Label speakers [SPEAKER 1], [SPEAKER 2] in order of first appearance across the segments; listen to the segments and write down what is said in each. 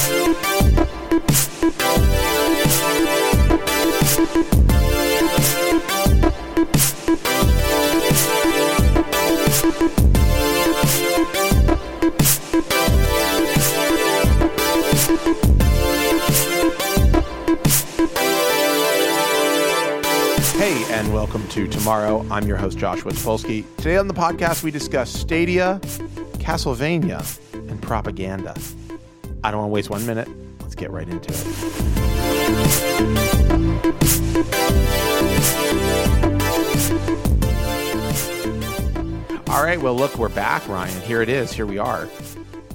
[SPEAKER 1] Hey, and welcome to Tomorrow. I'm your host, Joshua Topolsky. Today on the podcast, we discuss Stadia, Castlevania, and propaganda. I don't want to waste one minute. Let's get right into it. All right, well, look, we're back, Ryan. Here it is. Here we are.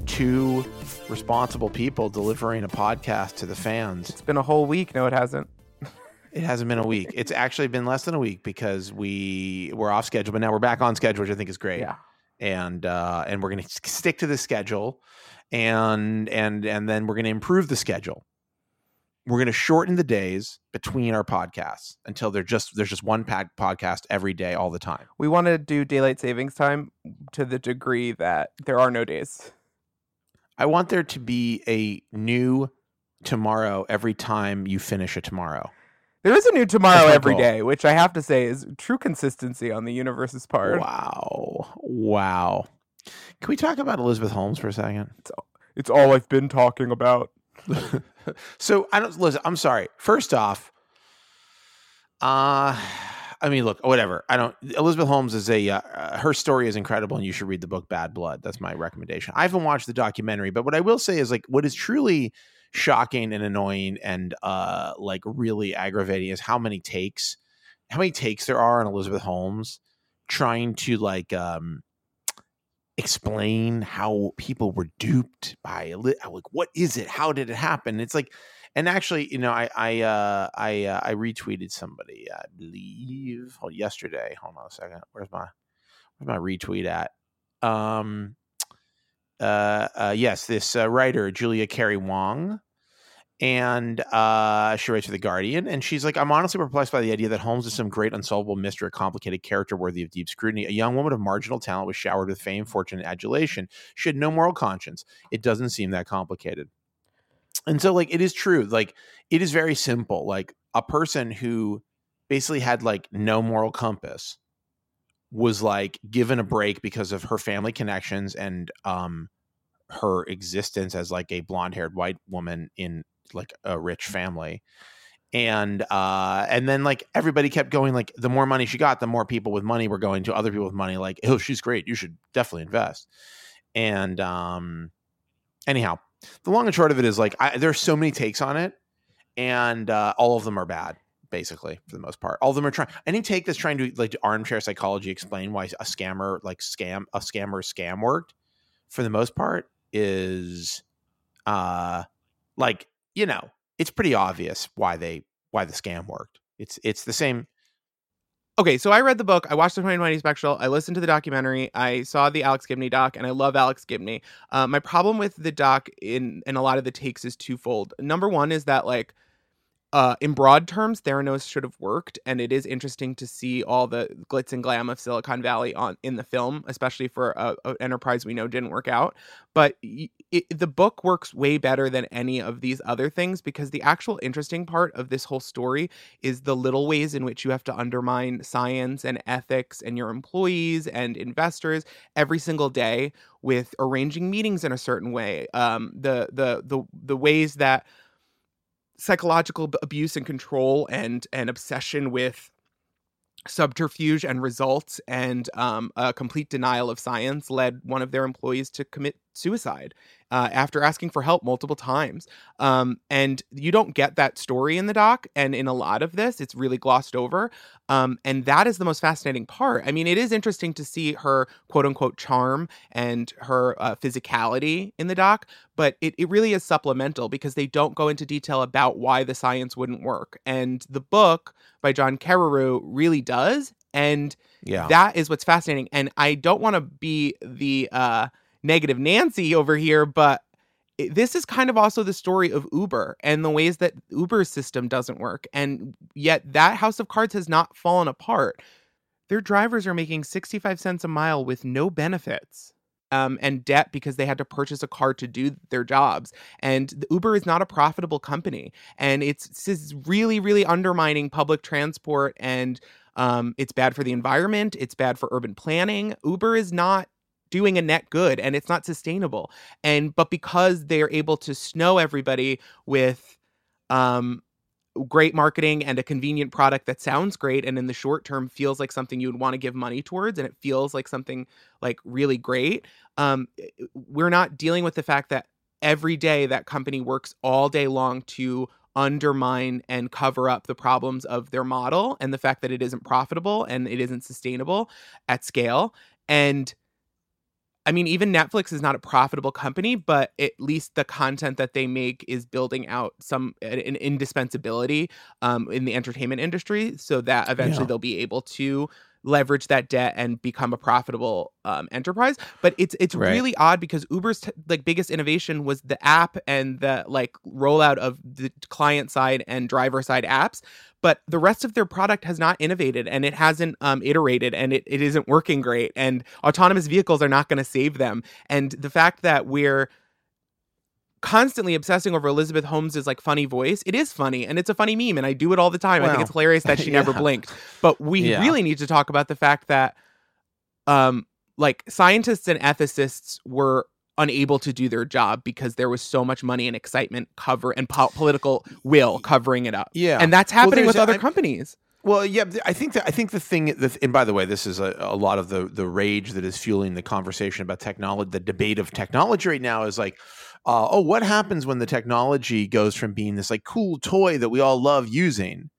[SPEAKER 1] Two responsible people delivering a podcast to the fans.
[SPEAKER 2] It's been a whole week. No, it hasn't.
[SPEAKER 1] It hasn't been a week. It's actually been less than a week because we were off schedule, but now we're back on schedule, which I think is great.
[SPEAKER 2] Yeah.
[SPEAKER 1] And uh, and we're going to stick to the schedule, and and and then we're going to improve the schedule. We're going to shorten the days between our podcasts until they're just there's just one pad podcast every day, all the time.
[SPEAKER 2] We want to do daylight savings time to the degree that there are no days.
[SPEAKER 1] I want there to be a new tomorrow every time you finish a tomorrow.
[SPEAKER 2] There is a new tomorrow every day, which I have to say is true consistency on the universe's part.
[SPEAKER 1] Wow, wow. Can we talk about Elizabeth Holmes for a second?
[SPEAKER 2] It's all I've been talking about.
[SPEAKER 1] so I don't listen. I'm sorry. First off, uh I mean, look, whatever. I don't. Elizabeth Holmes is a uh, her story is incredible, and you should read the book Bad Blood. That's my recommendation. I haven't watched the documentary, but what I will say is like what is truly shocking and annoying and uh like really aggravating is how many takes, how many takes there are on Elizabeth Holmes trying to like um explain how people were duped by like what is it? How did it happen? It's like and actually you know i i uh i uh, i retweeted somebody i believe hold yesterday hold on a second where's my where's my retweet at? Um uh, uh yes this uh, writer julia carrie wong and uh, she writes for the Guardian, and she's like, "I'm honestly perplexed by the idea that Holmes is some great unsolvable mystery, a complicated character worthy of deep scrutiny. A young woman of marginal talent was showered with fame, fortune, and adulation. She had no moral conscience. It doesn't seem that complicated." And so, like, it is true. Like, it is very simple. Like, a person who basically had like no moral compass was like given a break because of her family connections and um her existence as like a blonde-haired white woman in like a rich family and uh and then like everybody kept going like the more money she got the more people with money were going to other people with money like oh she's great you should definitely invest. And um anyhow the long and short of it is like I, there's so many takes on it and uh all of them are bad basically for the most part. All of them are trying any take that's trying to like armchair psychology explain why a scammer like scam a scammer scam worked for the most part is uh like you know it's pretty obvious why they why the scam worked it's it's the same
[SPEAKER 2] Okay, so I read the book, I watched the 2020 special, I listened to the documentary, I saw the Alex Gibney doc, and I love Alex Gibney. Uh, my problem with the doc in in a lot of the takes is twofold. Number one is that like uh, in broad terms, Theranos should have worked, and it is interesting to see all the glitz and glam of Silicon Valley on in the film, especially for a, a enterprise we know didn't work out. But it, the book works way better than any of these other things because the actual interesting part of this whole story is the little ways in which you have to undermine science and ethics and your employees and investors every single day with arranging meetings in a certain way. Um, the the the the ways that psychological abuse and control and an obsession with subterfuge and results and um, a complete denial of science led one of their employees to commit suicide uh, after asking for help multiple times. Um, and you don't get that story in the doc. And in a lot of this, it's really glossed over. Um, and that is the most fascinating part. I mean, it is interesting to see her quote unquote charm and her uh, physicality in the doc, but it, it really is supplemental because they don't go into detail about why the science wouldn't work. And the book by John Carreyrou really does. And
[SPEAKER 1] yeah
[SPEAKER 2] that is what's fascinating. And I don't want to be the uh, negative Nancy over here, but this is kind of also the story of Uber and the ways that Uber's system doesn't work. And yet that house of cards has not fallen apart. Their drivers are making 65 cents a mile with no benefits. um, and debt because they had to purchase a car to do their jobs. And Uber is not a profitable company, and it's, it's really, really undermining public transport, and um, it's bad for the environment. It's bad for urban planning. Uber is not doing a net good, and it's not sustainable. And but because they are able to snow everybody with um great marketing and a convenient product that sounds great and in the short term feels like something you would want to give money towards and it feels like something like really great um, we're not dealing with the fact that every day that company works all day long to undermine and cover up the problems of their model and the fact that it isn't profitable and it isn't sustainable at scale and I mean, even Netflix is not a profitable company, but at least the content that they make is building out some an indispensability um, in the entertainment industry, so that eventually yeah. they'll be able to leverage that debt and become a profitable um, enterprise. But it's it's right. really odd because Uber's t- like biggest innovation was the app and the like rollout of the client side and driver side apps. But the rest of their product has not innovated and it hasn't um, iterated and it, it isn't working great. And autonomous vehicles are not going to save them. And the fact that we're constantly obsessing over Elizabeth Holmes' like funny voice. It is funny and it's a funny meme and I do it all the time. I think it's hilarious that she yeah. never blinked. But we yeah. really need to talk about the fact that um like scientists and ethicists were unable to do their job because there was so much money and excitement cover and po- political will covering it up.
[SPEAKER 1] Yeah.
[SPEAKER 2] And that's happening well, with other I, companies.
[SPEAKER 1] Well, yeah, I think that I think the thing, the, and by the way, this is a, a, lot of the the rage that is fueling the conversation about technology. The debate of technology right now is like, uh, oh, what happens when the technology goes from being this like cool toy that we all love using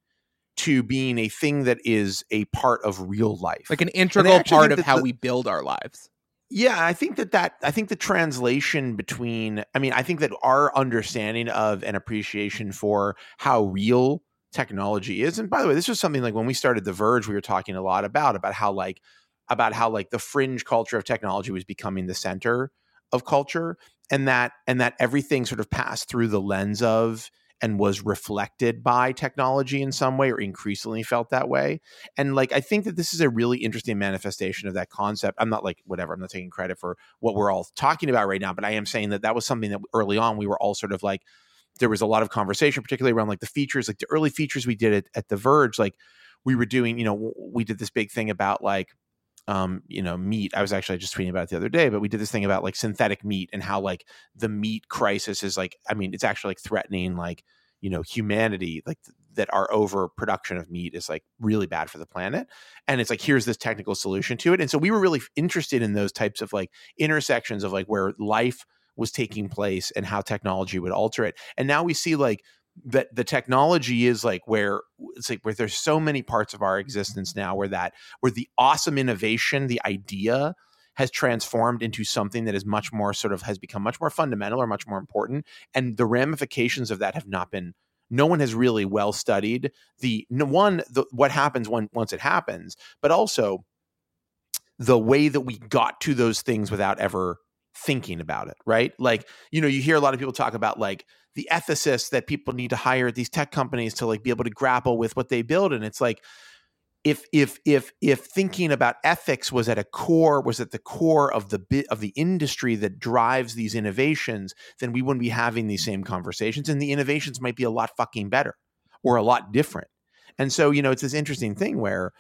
[SPEAKER 1] to being a thing that is a part of real life,
[SPEAKER 2] like an integral part of how the, we build our lives.
[SPEAKER 1] Yeah, I think that that I think the translation between I mean, I think that our understanding of and appreciation for how real technology is and by the way, this was something like when we started The Verge, we were talking a lot about about how like about how like the fringe culture of technology was becoming the center of culture and that and that everything sort of passed through the lens of and was reflected by technology in some way or increasingly felt that way. And like i think that this is a really interesting manifestation of that concept. I'm not like whatever i'm not taking credit for what we're all talking about right now but i am saying that that was something that early on we were all sort of like there was a lot of conversation particularly around like the features like the early features we did at, at the verge like we were doing you know we did this big thing about like um, you know, meat. I was actually just tweeting about it the other day, but we did this thing about like synthetic meat and how like the meat crisis is like, I mean, it's actually like threatening like, you know, humanity, like th- that our overproduction of meat is like really bad for the planet. And it's like, here's this technical solution to it. And so we were really interested in those types of like intersections of like where life was taking place and how technology would alter it. And now we see like that the technology is like where it's like where there's so many parts of our existence now where that where the awesome innovation the idea has transformed into something that is much more sort of has become much more fundamental or much more important and the ramifications of that have not been no one has really well studied the one the, what happens when once it happens but also the way that we got to those things without ever thinking about it right? Like you know you hear a lot of people talk about like the ethicists that people need to hire at these tech companies to like be able to grapple with what they build and it's like if if if if thinking about ethics was at a core was at the core of the bit of the industry that drives these innovations then we wouldn't be having these same conversations and the innovations might be a lot fucking better or a lot different. And so you know it's this interesting thing where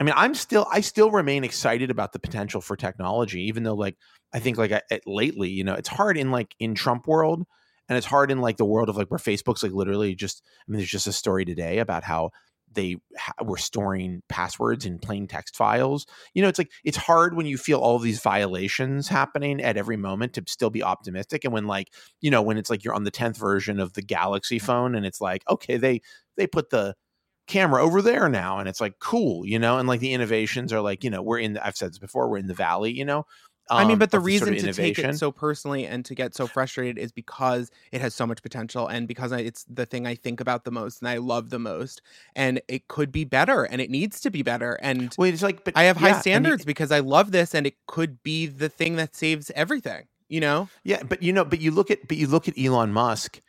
[SPEAKER 1] i mean i'm still i still remain excited about the potential for technology even though like i think like I, lately you know it's hard in like in trump world and it's hard in like the world of like where Facebook's like literally just I mean there's just a story today about how they ha- were storing passwords in plain text files. You know, it's like it's hard when you feel all these violations happening at every moment to still be optimistic. And when like you know when it's like you're on the tenth version of the Galaxy phone and it's like okay they they put the camera over there now and it's like cool you know and like the innovations are like you know we're in the, i've said this before we're in the valley you know
[SPEAKER 2] um, I mean, but the reason sort of to take it so personally and to get so frustrated is because it has so much potential and because I, it's the thing I think about the most and I love the most. And it could be better and it needs to be better. And
[SPEAKER 1] Wait, it's like, but
[SPEAKER 2] I have yeah, high standards because I love this and it could be the thing that saves everything, you know?
[SPEAKER 1] Yeah. But, you know, but you look at, but you look at Elon Musk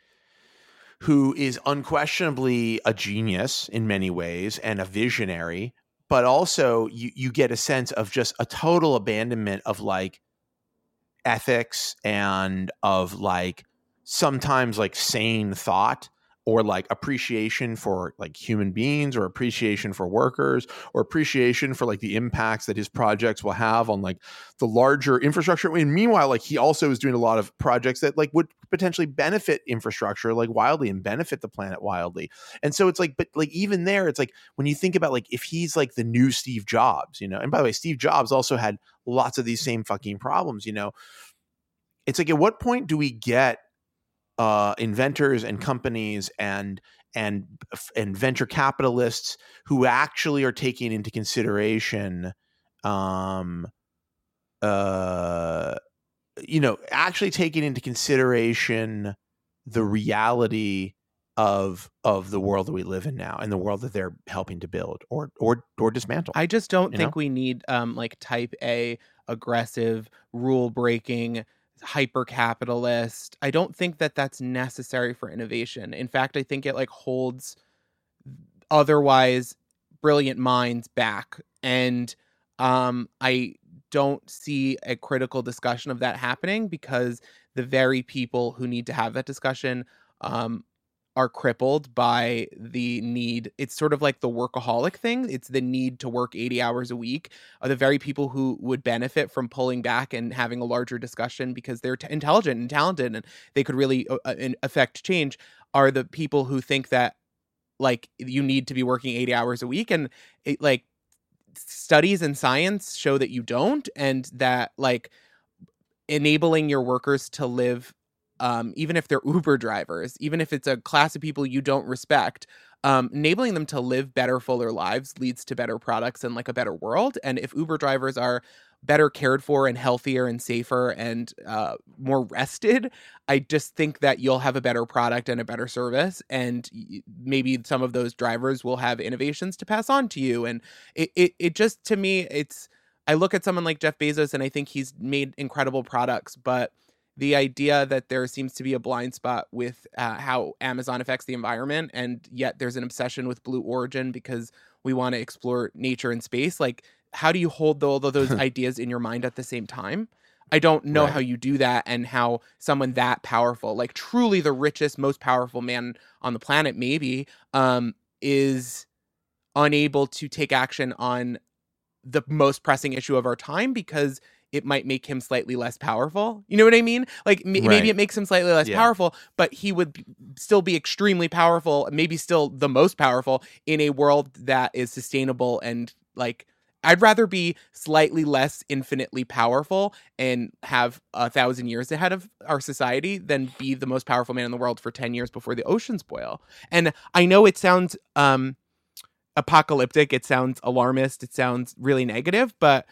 [SPEAKER 1] who is unquestionably a genius in many ways and a visionary but also you you get a sense of just a total abandonment of like ethics and of like sometimes like sane thought or like appreciation for like human beings or appreciation for workers or appreciation for like the impacts that his projects will have on like the larger infrastructure. And meanwhile like he also is doing a lot of projects that like would potentially benefit infrastructure like wildly and benefit the planet wildly. And so it's like but like even there it's like when you think about like if he's like the new steve jobs you know and by the way steve jobs also had lots of these same fucking problems you know. It's like at what point do we get uh, inventors and companies and and and venture capitalists who actually are taking into consideration um uh you know actually taking into consideration the reality of of the world that we live in now and the world that they're helping to build or or or dismantle.
[SPEAKER 2] I just don't think
[SPEAKER 1] know?
[SPEAKER 2] we need um like type A aggressive rule breaking hyper capitalist. I don't think that that's necessary for innovation. In fact, I think it like holds otherwise brilliant minds back and um I don't see a critical discussion of that happening because the very people who need to have that discussion um are crippled by the need it's sort of like the workaholic thing it's the need to work 80 hours a week are the very people who would benefit from pulling back and having a larger discussion because they're t- intelligent and talented and they could really uh, uh, affect change are the people who think that like you need to be working 80 hours a week and it, like studies and science show that you don't and that like enabling your workers to live um, even if they're uber drivers even if it's a class of people you don't respect um, enabling them to live better fuller lives leads to better products and like a better world. And if uber drivers are better cared for and healthier and safer and uh, more rested i just think that you'll have a better product and a better service. And maybe some of those drivers will have innovations to pass on to you. And it, it, it just to me it's i look at someone like jeff bezos and i think he's made incredible products but the idea that there seems to be a blind spot with uh, how Amazon affects the environment, and yet there's an obsession with Blue Origin because we want to explore nature and space. Like, how do you hold all of those ideas in your mind at the same time? I don't know
[SPEAKER 1] Right.
[SPEAKER 2] how you do that, and how someone that powerful, like truly the richest, most powerful man on the planet, maybe, um, is unable to take action on the most pressing issue of our time because it might make him slightly less powerful. You know what I mean? Like m-
[SPEAKER 1] Right.
[SPEAKER 2] maybe it makes him slightly less
[SPEAKER 1] Yeah.
[SPEAKER 2] powerful, but he would b- still be extremely powerful, maybe still the most powerful in a world that is sustainable and like I'd rather be slightly less infinitely powerful and have a thousand years ahead of our society than be the most powerful man in the world for 10 years before the oceans boil. And I know it sounds um apocalyptic, it sounds alarmist, it sounds really negative, but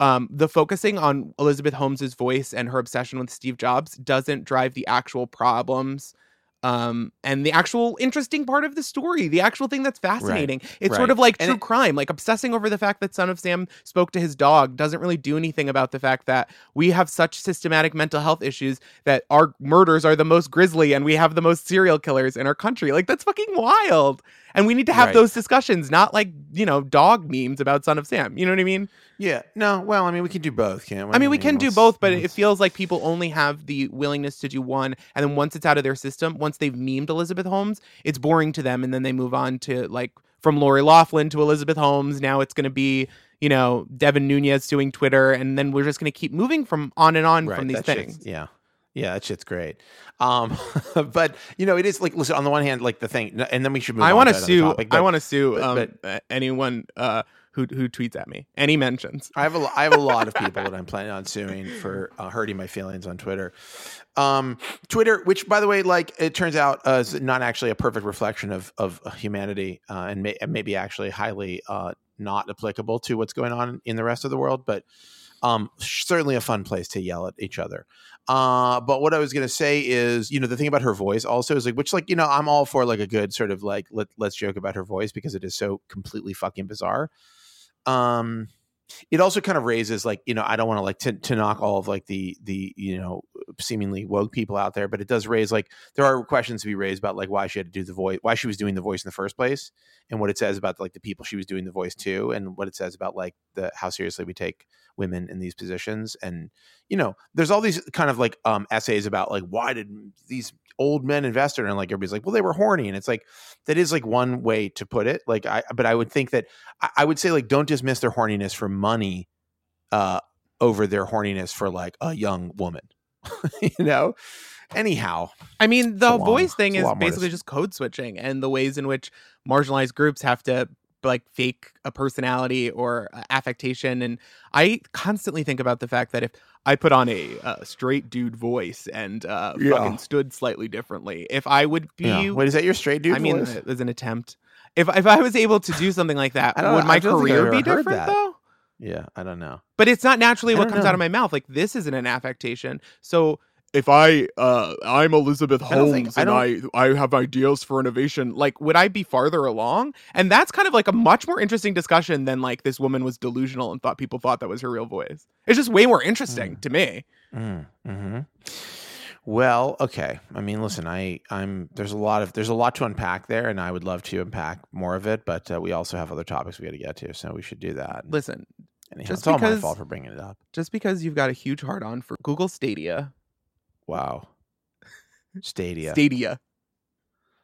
[SPEAKER 2] um, the focusing on Elizabeth Holmes's voice and her obsession with Steve Jobs doesn't drive the actual problems um, and the actual interesting part of the story, the actual thing that's fascinating. It's sort of like
[SPEAKER 1] And
[SPEAKER 2] true
[SPEAKER 1] it-
[SPEAKER 2] crime, like obsessing over the fact that Son of Sam spoke to his dog doesn't really do anything about the fact that we have such systematic mental health issues that our murders are the most grisly and we have the most serial killers in our country. Like that's fucking wild. And we need to have
[SPEAKER 1] Right.
[SPEAKER 2] those discussions, not like, you know, dog memes about Son of Sam. You know what I mean?
[SPEAKER 1] Yeah. No. Well, I mean, we can do both, can't we?
[SPEAKER 2] I mean, we can do both, but it feels like people only have the willingness to do one. And then once it's out of their system, once they've memed Elizabeth Holmes, it's boring to them. And then they move on to like from Lori Laughlin to Elizabeth Holmes. Now it's going to be, you know, Devin Nunes doing Twitter. And then we're just going to keep moving from on and on
[SPEAKER 1] right,
[SPEAKER 2] from these things.
[SPEAKER 1] Yeah. Yeah, that shit's great. Um, but you know, it is like listen. On the one hand, like the thing, and then we should move.
[SPEAKER 2] I
[SPEAKER 1] want to
[SPEAKER 2] sue.
[SPEAKER 1] Topic,
[SPEAKER 2] I want to sue
[SPEAKER 1] but-
[SPEAKER 2] um, uh, anyone uh, who who tweets at me. Any mentions?
[SPEAKER 1] I have a I have a lot of people that I'm planning on suing for uh, hurting my feelings on Twitter. Um, Twitter, which by the way, like it turns out, uh, is not actually a perfect reflection of of humanity, uh, and, may, and maybe actually highly uh, not applicable to what's going on in the rest of the world, but um, certainly a fun place to yell at each other. Uh, but what I was gonna say is, you know, the thing about her voice also is like, which like, you know, I'm all for like a good sort of like let let's joke about her voice because it is so completely fucking bizarre. Um, it also kind of raises like, you know, I don't want to like to to knock all of like the the you know seemingly woke people out there, but it does raise like there are questions to be raised about like why she had to do the voice, why she was doing the voice in the first place, and what it says about like the people she was doing the voice to, and what it says about like the how seriously we take women in these positions, and you know, there's all these kind of like um essays about like why did these old men invest in, and like everybody's like, well, they were horny, and it's like that is like one way to put it, like I, but I would think that I, I would say like don't dismiss their horniness for money. Uh, over their horniness for like a young woman. you know? Anyhow.
[SPEAKER 2] I mean, the voice thing is
[SPEAKER 1] lot more to
[SPEAKER 2] basically just code switching and the ways in which marginalized groups have to like fake a personality or uh, affectation and i constantly think about the fact that if i put on a uh, straight dude voice and uh
[SPEAKER 1] Yeah.
[SPEAKER 2] fucking stood slightly differently if i would be
[SPEAKER 1] Yeah. Wait, is that your straight dude
[SPEAKER 2] i mean
[SPEAKER 1] voice?
[SPEAKER 2] uh, as an attempt if if i was able to do something like that would
[SPEAKER 1] know.
[SPEAKER 2] my
[SPEAKER 1] I don't think I've
[SPEAKER 2] career be different though
[SPEAKER 1] yeah, I don't know.
[SPEAKER 2] but it's not naturally
[SPEAKER 1] I
[SPEAKER 2] what comes out of my mouth like this isn't an affectation so if I uh I'm Elizabeth
[SPEAKER 1] I think-
[SPEAKER 2] Holmes
[SPEAKER 1] I
[SPEAKER 2] and I I have ideas for innovation, like would I be farther along? And that's kind of like a much more interesting discussion than like this woman was delusional and thought people thought that was her real voice. It's just way more interesting
[SPEAKER 1] Mm.
[SPEAKER 2] to me.
[SPEAKER 1] Mm, hmm Well, okay. I mean, listen, I, I'm there's a lot of there's a lot to unpack there, and I would love to unpack more of it, but uh, we also have other topics we got to get to, so we should do that.
[SPEAKER 2] Listen,
[SPEAKER 1] Anyhow,
[SPEAKER 2] just
[SPEAKER 1] it's all my
[SPEAKER 2] because-
[SPEAKER 1] fault for bringing it up.
[SPEAKER 2] just because you've got a huge heart on for Google Stadia,
[SPEAKER 1] Wow. Stadia.
[SPEAKER 2] Stadia,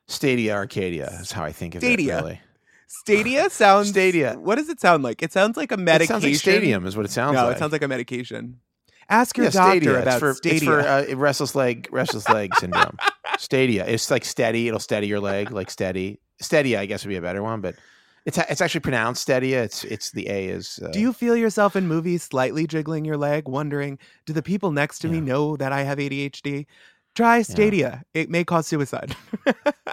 [SPEAKER 1] Stadia Arcadia is how I think of
[SPEAKER 2] Stadia.
[SPEAKER 1] it. Really,
[SPEAKER 2] Stadia sounds
[SPEAKER 1] Stadia.
[SPEAKER 2] What does it sound like? It sounds like a medication.
[SPEAKER 1] it sounds like stadium is what it sounds
[SPEAKER 2] no,
[SPEAKER 1] like.
[SPEAKER 2] No, it sounds like a medication. Ask your
[SPEAKER 1] yeah,
[SPEAKER 2] doctor
[SPEAKER 1] Stadia.
[SPEAKER 2] about
[SPEAKER 1] it's for,
[SPEAKER 2] Stadia.
[SPEAKER 1] It's for uh, restless leg, restless leg syndrome. Stadia. It's like steady. It'll steady your leg, like steady. Steady, I guess would be a better one, but it's it's actually pronounced Stadia. It's it's the A is. Uh,
[SPEAKER 2] Do you feel yourself in movies slightly jiggling your leg, wondering, do the people next to me know that I have ADHD? Try Stadia. It may cause suicide.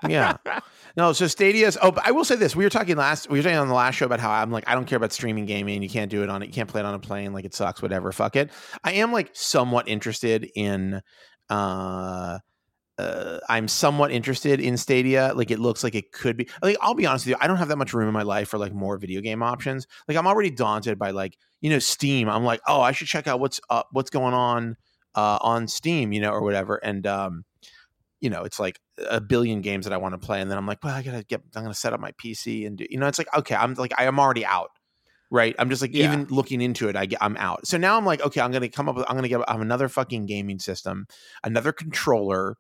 [SPEAKER 1] Yeah. No, so Stadia's. Oh, but I will say this: we were talking last. We were talking on the last show about how I'm like, I don't care about streaming gaming. You can't do it on it. You can't play it on a plane. Like it sucks. Whatever. Fuck it. I am like somewhat interested in. uh uh, I'm somewhat interested in Stadia. Like it looks like it could be. Like I'll be honest with you, I don't have that much room in my life for like more video game options. Like I'm already daunted by like you know Steam. I'm like, oh, I should check out what's up, what's going on uh, on Steam, you know, or whatever. And um, you know, it's like a billion games that I want to play, and then I'm like, well, I gotta get, I'm gonna set up my PC and do, you know, it's like, okay, I'm like, I am already out, right? I'm just like,
[SPEAKER 2] Yeah.
[SPEAKER 1] even looking into it, I get, I'm out. So now I'm like, okay, I'm gonna come up with, I'm gonna get, I have another fucking gaming system, another controller.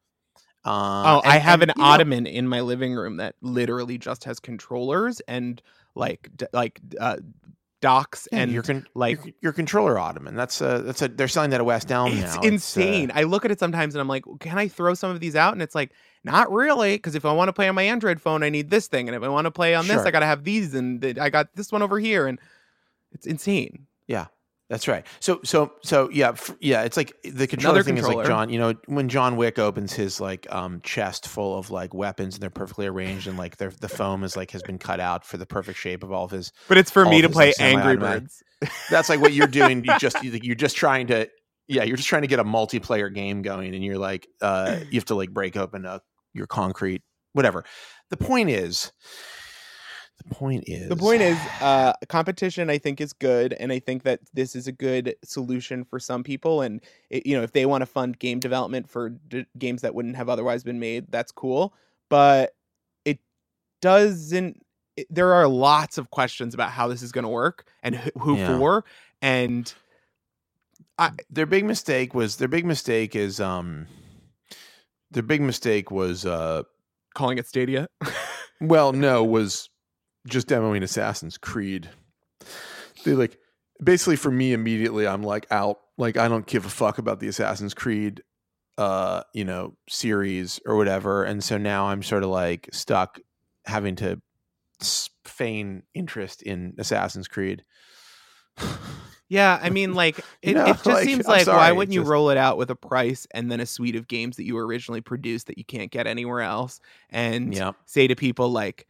[SPEAKER 1] Uh,
[SPEAKER 2] oh, I have
[SPEAKER 1] and,
[SPEAKER 2] an
[SPEAKER 1] you know,
[SPEAKER 2] ottoman in my living room that literally just has controllers and like d- like uh, docks
[SPEAKER 1] yeah,
[SPEAKER 2] and
[SPEAKER 1] your con-
[SPEAKER 2] like
[SPEAKER 1] your, your controller ottoman. That's a that's a they're selling that at West Elm
[SPEAKER 2] it's
[SPEAKER 1] now.
[SPEAKER 2] insane.
[SPEAKER 1] uh,
[SPEAKER 2] I look at it sometimes and I'm like, can I throw some of these out? And it's like, not really, because if I want to play on my Android phone, I need this thing, and if I want to play on this, I gotta have these, and th- I got this one over here, and it's insane.
[SPEAKER 1] That's right. So so so yeah f- yeah. It's like the controller
[SPEAKER 2] Another
[SPEAKER 1] thing is like John. You know when John Wick opens his like um chest full of like weapons and they're perfectly arranged and like they're, the foam is like has been cut out for the perfect shape of all of his.
[SPEAKER 2] But it's for me to
[SPEAKER 1] his,
[SPEAKER 2] play
[SPEAKER 1] like,
[SPEAKER 2] Angry Birds.
[SPEAKER 1] That's like what you're doing. You just you- you're just trying to yeah you're just trying to get a multiplayer game going and you're like uh you have to like break open a, your concrete whatever. The point is. The point is.
[SPEAKER 2] The point is, uh, competition. I think is good, and I think that this is a good solution for some people. And it, you know, if they want to fund game development for d- games that wouldn't have otherwise been made, that's cool. But it doesn't. It, there are lots of questions about how this is going to work and who, who
[SPEAKER 1] Yeah.
[SPEAKER 2] for. And
[SPEAKER 1] their big mistake was their big mistake is um their big mistake was uh
[SPEAKER 2] calling it Stadia.
[SPEAKER 1] well no was just demoing Assassin's Creed. They like basically for me immediately I'm like out like I don't give a fuck about the Assassin's Creed uh you know series or whatever and so now I'm sort of like stuck having to feign interest in Assassin's Creed.
[SPEAKER 2] Yeah, I mean, like it,
[SPEAKER 1] know,
[SPEAKER 2] it just
[SPEAKER 1] like,
[SPEAKER 2] seems
[SPEAKER 1] I'm
[SPEAKER 2] like why wouldn't you
[SPEAKER 1] just-
[SPEAKER 2] roll it out with a price and then a suite of games that you originally produced that you can't get anywhere else, and
[SPEAKER 1] yeah.
[SPEAKER 2] say to people like,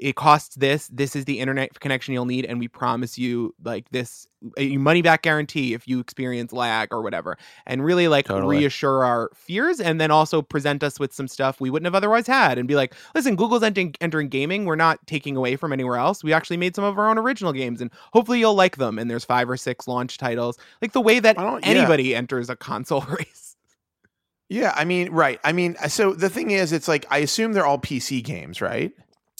[SPEAKER 2] it costs this. This is the internet connection you'll need, and we promise you like this a money back guarantee if you experience lag or whatever, and really like
[SPEAKER 1] Totally.
[SPEAKER 2] reassure our fears, and then also present us with some stuff we wouldn't have otherwise had, and be like, listen, Google's entering, entering gaming. We're not taking away from anywhere else. We actually made some of our own original games, and hopefully you'll like them. And there's five or six launch titles, like the way that
[SPEAKER 1] don't- yeah.
[SPEAKER 2] anybody enters a console race.
[SPEAKER 1] Yeah, I mean, right. I mean, uh, so the thing is, it's like I assume they're all PC games, right?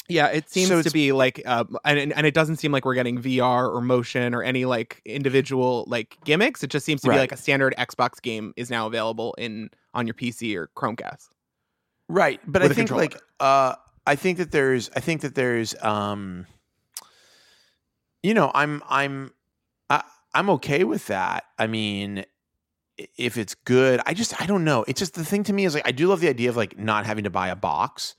[SPEAKER 2] Yeah, it seems
[SPEAKER 1] So
[SPEAKER 2] to be like, uh, and and it doesn't seem like we're getting VR or motion or any like individual like gimmicks. It just seems to be like a standard Xbox game is now available in on your PC or Chromecast.
[SPEAKER 1] Right, but I think
[SPEAKER 2] controller.
[SPEAKER 1] like uh I think that there's I think that there's um you know, I'm I'm I, I'm okay with that. I mean, if it's good, I just I don't know. It's just the thing to me is like I do love the idea of like not having to buy a box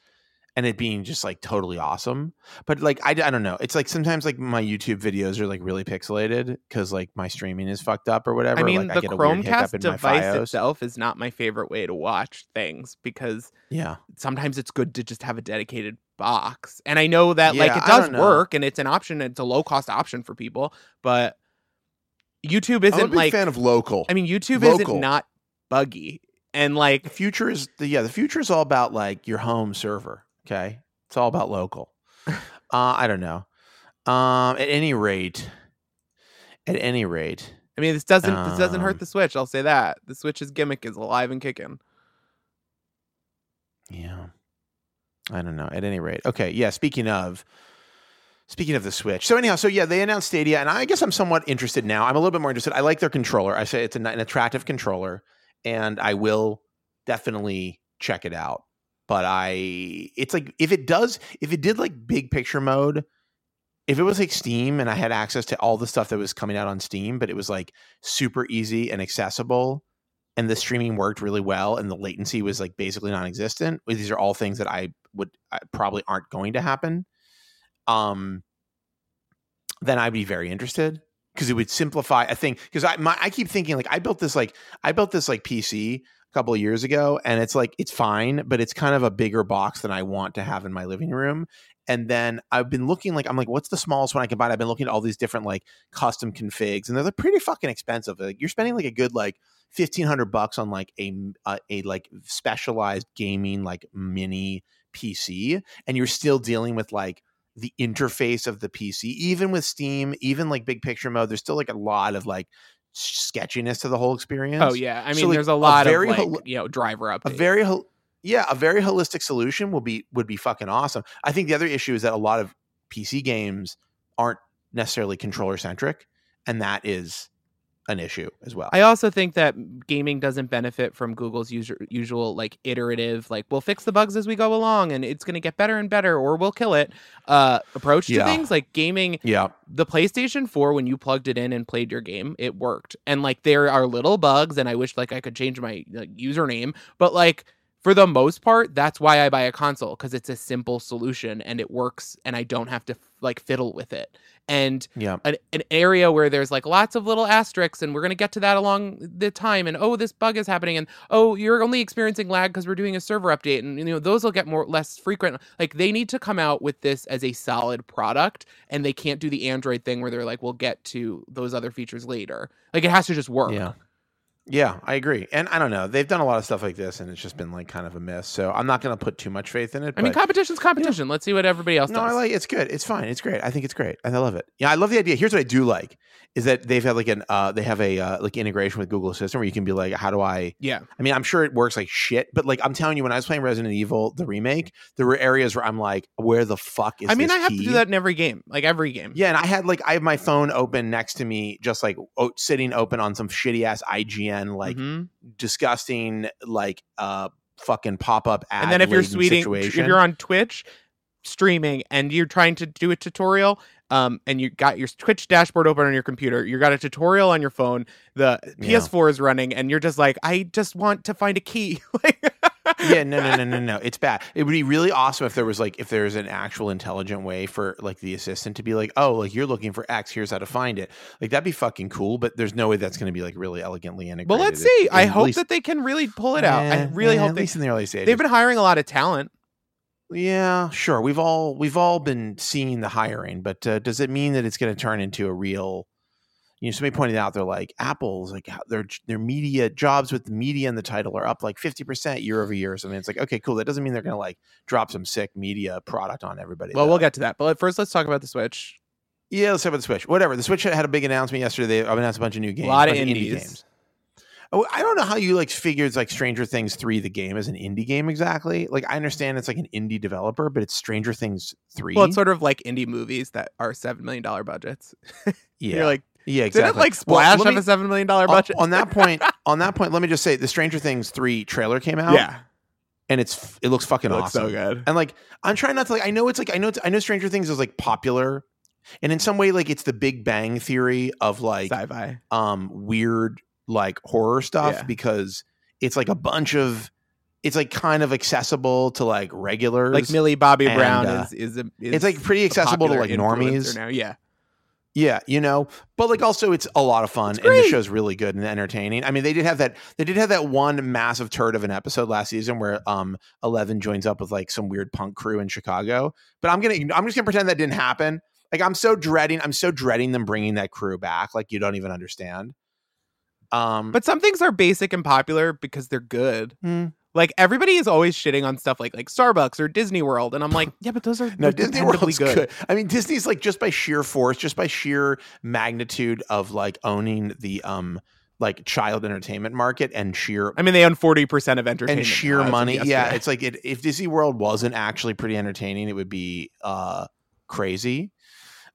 [SPEAKER 1] and it being just like totally awesome. But like I, I don't know. It's like sometimes like my YouTube videos are like really pixelated cuz like my streaming is fucked up or whatever.
[SPEAKER 2] I mean,
[SPEAKER 1] like,
[SPEAKER 2] the
[SPEAKER 1] I get a weird hiccup
[SPEAKER 2] Chromecast device itself is not my favorite way to watch things because
[SPEAKER 1] Yeah.
[SPEAKER 2] sometimes it's good to just have a dedicated box. And I know that like it does work and it's an option. It's a low cost option for people, but YouTube isn't
[SPEAKER 1] I'm a
[SPEAKER 2] like.
[SPEAKER 1] fan of local.
[SPEAKER 2] I mean, YouTube
[SPEAKER 1] local.
[SPEAKER 2] isn't not buggy and like the
[SPEAKER 1] future is the yeah the future is all about like your home server okay it's all about local. Uh i don't know. Um at any rate at any rate
[SPEAKER 2] I mean, this doesn't this doesn't
[SPEAKER 1] Um,
[SPEAKER 2] hurt the Switch. I'll say that. The Switch's gimmick is alive and kicking.
[SPEAKER 1] yeah. I don't know at any rate. Okay yeah speaking of speaking of the switch. So anyhow so yeah they announced stadia and i guess i'm somewhat interested now. I'm a little bit more interested. I like their controller. I say it's an, an attractive controller and i will definitely check it out but i it's like if it does if it did like big picture mode if it was like steam and i had access to all the stuff that was coming out on steam but it was like super easy and accessible and the streaming worked really well and the latency was like basically non-existent these are all things that i would I probably aren't going to happen um then i'd be very interested because it would simplify a thing because i my, i keep thinking like i built this like i built this like pc a couple of years ago and it's like it's fine but it's kind of a bigger box than i want to have in my living room. And then i've been looking like i'm like what's the smallest one i can buy? I've been looking at all these different like custom configs and they're pretty fucking expensive. Like you're spending like a good like 1500 bucks on like a, a uh, a like specialized gaming like mini pc and you're still dealing with like the interface of the pc even with steam even like big picture mode there's still like a lot of like sketchiness to the whole oh, experience.
[SPEAKER 2] Oh yeah, I
[SPEAKER 1] So,
[SPEAKER 2] mean,
[SPEAKER 1] like,
[SPEAKER 2] there's a
[SPEAKER 1] a
[SPEAKER 2] lot
[SPEAKER 1] very
[SPEAKER 2] of like
[SPEAKER 1] hol-
[SPEAKER 2] you know driver up
[SPEAKER 1] a very hol- yeah a very holistic solution will be would be fucking awesome. I think the other issue is that a lot of pc games aren't necessarily controller centric and that is an issue as well
[SPEAKER 2] I also think that gaming doesn't benefit from Google's usual, usual like iterative, like we'll fix the bugs as we go along, and it's going to get better and better, or we'll kill it. Uh, approach to
[SPEAKER 1] Yeah.
[SPEAKER 2] things like gaming.
[SPEAKER 1] yeah
[SPEAKER 2] The PlayStation 4, when you plugged it in and played your game, it worked. And like there are little bugs, and I wish like I could change my like, username, but like for the most part, that's why I buy a console because it's a simple solution and it works, and I don't have to like fiddle with it. And
[SPEAKER 1] yeah
[SPEAKER 2] an, an area where there's like lots of little asterisks and we're going to get to that along the time and oh this bug is happening and oh you're only experiencing lag because we're doing a server update and you know those will get more less frequent like they need to come out with this as a solid product and they can't do the android thing where they're like we'll get to those other features later like it has to just work
[SPEAKER 1] Yeah. Yeah, I agree. And I don't know. They've done a lot of stuff like this and it's just been like kind of a mess. So I'm not going to put too much faith in it.
[SPEAKER 2] i mean competition's competition let's see what everybody else
[SPEAKER 1] no,
[SPEAKER 2] does
[SPEAKER 1] I like it's good. It's fine. It's great. I think it's great. And I love it. Yeah, I love the idea. Here's what I do like is that they've had like an uh they have a uh, like integration with Google Assistant where you can be like, how do I
[SPEAKER 2] yeah
[SPEAKER 1] I mean, I'm sure it works like shit, but like I'm telling you, when I was playing Resident Evil, the remake, there were areas where I'm like, where the fuck is
[SPEAKER 2] i mean i have to do that in every game like every game
[SPEAKER 1] Yeah, and I had like I have my phone open next to me, just like o- sitting open on some shitty ass IGN, like
[SPEAKER 2] Mhm.
[SPEAKER 1] disgusting, like uh fucking pop up ad.
[SPEAKER 2] and then if you're tweeting
[SPEAKER 1] situation.
[SPEAKER 2] if you're on twitch streaming and you're trying to do a tutorial um and you got your twitch dashboard open on your computer you got a tutorial on your phone the
[SPEAKER 1] Yeah.
[SPEAKER 2] ps4 is running and you're just like i just want to find a key like
[SPEAKER 1] yeah, no, no, no, no, no. It's bad. It would be really awesome if there was like if there's an actual intelligent way for like the assistant to be like, oh, like you're looking for X, here's how to find it. Like that'd be fucking cool. But there's no way that's going to be like really elegantly integrated.
[SPEAKER 2] well let's see i
[SPEAKER 1] at
[SPEAKER 2] hope
[SPEAKER 1] least-
[SPEAKER 2] that they can really pull it out i really
[SPEAKER 1] yeah,
[SPEAKER 2] hope
[SPEAKER 1] at
[SPEAKER 2] they
[SPEAKER 1] least in the early stages.
[SPEAKER 2] they've been hiring a lot of talent
[SPEAKER 1] Yeah, sure. We've all we've all been seeing the hiring, but uh, does it mean that it's going to turn into a real? You know, somebody pointed out they're like Apple's like their their media jobs with the media in the title are up like fifty percent year over year or something. It's like okay, cool. That doesn't mean they're going to like drop some sick media product on everybody.
[SPEAKER 2] well
[SPEAKER 1] though.
[SPEAKER 2] we'll get to that but first let's talk about the switch
[SPEAKER 1] yeah. Let's talk about the Switch. Whatever. The Switch had a big announcement yesterday. They announced a bunch of new games.
[SPEAKER 2] A lot of
[SPEAKER 1] indie
[SPEAKER 2] games
[SPEAKER 1] Oh, I don't know how you like figured like Stranger Things three the game as an indie game exactly. Like I understand it's like an indie developer, but it's Stranger Things three.
[SPEAKER 2] Well, it's sort of like indie movies that are seven million dollar budgets.
[SPEAKER 1] yeah,
[SPEAKER 2] You're like,
[SPEAKER 1] yeah, exactly.
[SPEAKER 2] did it like
[SPEAKER 1] Well,
[SPEAKER 2] Splash
[SPEAKER 1] let
[SPEAKER 2] have a seven million dollar budget?
[SPEAKER 1] on that point, on that point, let me just say the Stranger Things three trailer came out.
[SPEAKER 2] yeah,
[SPEAKER 1] and it's it looks fucking
[SPEAKER 2] it looks
[SPEAKER 1] awesome.
[SPEAKER 2] so good.
[SPEAKER 1] And like I'm trying not to like I know it's like I know it's, I know Stranger Things is like popular, and in some way like it's the Big Bang theory of like
[SPEAKER 2] Sci-fi.
[SPEAKER 1] um weird like horror stuff
[SPEAKER 2] Yeah.
[SPEAKER 1] because it's like a bunch of it's like kind of accessible to like regulars.
[SPEAKER 2] Like Millie Bobby
[SPEAKER 1] and,
[SPEAKER 2] Brown
[SPEAKER 1] uh,
[SPEAKER 2] is is, a, is
[SPEAKER 1] it's like pretty accessible to like normies.
[SPEAKER 2] now. Yeah,
[SPEAKER 1] Yeah, you know, but like also it's a lot of fun and the show's really good and entertaining. I mean, they did have that they did have that one massive turd of an episode last season where um Eleven joins up with like some weird punk crew in Chicago. But I'm gonna I'm just gonna pretend that didn't happen. Like I'm so dreading I'm so dreading them bringing that crew back. Like you don't even understand. Um,
[SPEAKER 2] but some things are basic and popular because they're good.
[SPEAKER 1] Hmm.
[SPEAKER 2] Like everybody is always shitting on stuff like like Starbucks or Disney World, and I'm like, yeah, but those are
[SPEAKER 1] No, Disney World's good. I mean, Disney's like just by sheer force, just by sheer magnitude of like owning the um like child entertainment market and sheer
[SPEAKER 2] I mean, they own forty percent of entertainment
[SPEAKER 1] and sheer money. Yeah, it's like it, if Disney World wasn't actually pretty entertaining, it would be uh crazy.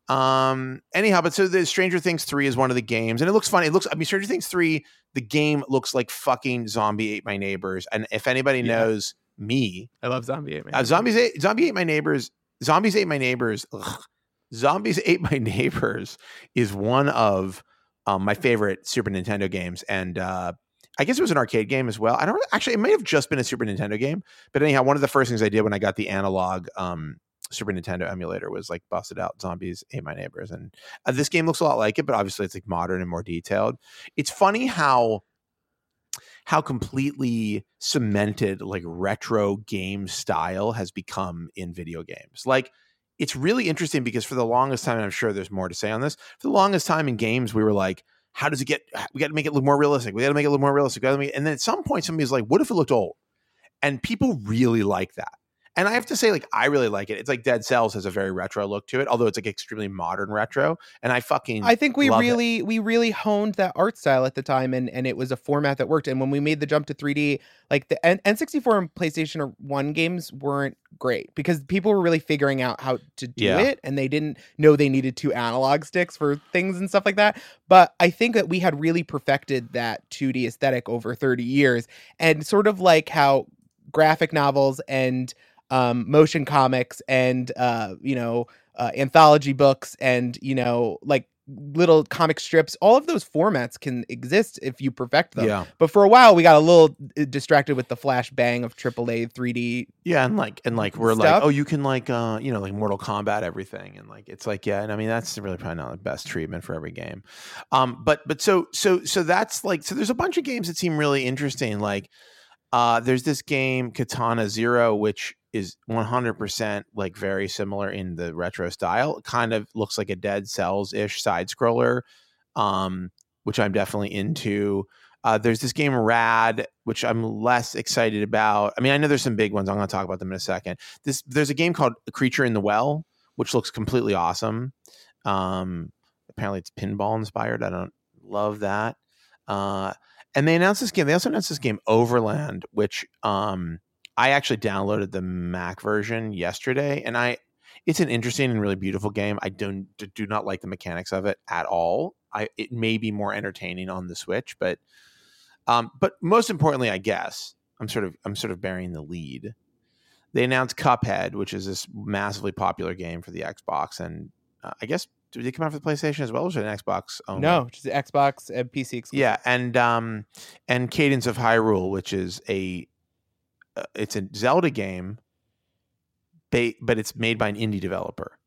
[SPEAKER 1] Um anyhow, but so the Stranger Things 3 is one of the games and it looks fun. It looks I mean Stranger Things 3, the game looks like fucking Zombie Ate My Neighbors. And if anybody
[SPEAKER 2] Yeah.
[SPEAKER 1] knows me,
[SPEAKER 2] I love Zombie Ate My
[SPEAKER 1] uh,
[SPEAKER 2] Neighbors.
[SPEAKER 1] Zombies ate, Zombie Ate My Neighbors, Zombies Ate My Neighbors. ugh. Zombies Ate My Neighbors is one of um, my favorite Super Nintendo games, and uh, I guess it was an arcade game as well. I don't actually. It may have just been a Super Nintendo game, but anyhow, one of the first things I did when I got the analog um, Super Nintendo emulator was like busted out Zombies Ate My Neighbors, and uh, this game looks a lot like it, but obviously it's like modern and more detailed. It's funny how how completely cemented like retro game style has become in video games. Like it's really interesting because for the longest time, I'm sure there's more to say on this. For the longest time in games, we were like, how does it get? We got to make it look more realistic. We got to make it look more realistic. And then at some point, somebody's like, what if it looked old? And people really like that. And I have to say, like, I really like it. It's like Dead Cells has a very retro look to it, although it's like extremely modern retro. And I fucking
[SPEAKER 2] I think we
[SPEAKER 1] love it.
[SPEAKER 2] really we really honed that art style at the time and and it was a format that worked and when we made the jump to 3D like the N- N64 and PlayStation 1 games weren't great because people were really figuring out how to do
[SPEAKER 1] Yeah.
[SPEAKER 2] it and they didn't know they needed two analog sticks for things and stuff like that but I think that we had really perfected that 2D aesthetic over 30 years and sort of like how graphic novels and um, motion comics and uh, you know uh, anthology books and you know like little comic strips. All of those formats can exist if you perfect them.
[SPEAKER 1] Yeah,
[SPEAKER 2] but for a while we got a little uh, distracted with the flash bang of AAA 3D
[SPEAKER 1] yeah, and like and like we're like, oh, you can like uh, you know, like Mortal Kombat everything, and like it's like yeah, and I mean that's really probably not the best treatment for every game, um, but but so so so that's like so there's a bunch of games that seem really interesting, like uh, there's this game Katana Zero, which is 100% like very similar in the retro style. It kind of looks like a Dead Cells ish side scroller, um, which I'm definitely into. Uh, there's this game Rad, which I'm less excited about. I mean, I know there's some big ones. I'm going to talk about them in a second. This there's a game called Creature in the Well, which looks completely awesome. Um, apparently, it's pinball inspired. I don't love that. Uh, and they announced this game. They also announced this game Overland, which um, I actually downloaded the Mac version yesterday, and I it's an interesting and really beautiful game. I don't do not like the mechanics of it at all. I it may be more entertaining on the Switch, but um, but most importantly, I guess I'm sort of I'm sort of bearing the lead. They announced Cuphead, which is this massively popular game for the Xbox, and uh, I guess did they come out for the PlayStation as well, or is it an Xbox only?
[SPEAKER 2] no just the Xbox and PC exclusive.
[SPEAKER 1] Yeah, and um, and Cadence of Hyrule, which is a uh, it's a Zelda game, ba- but it's made by an indie developer.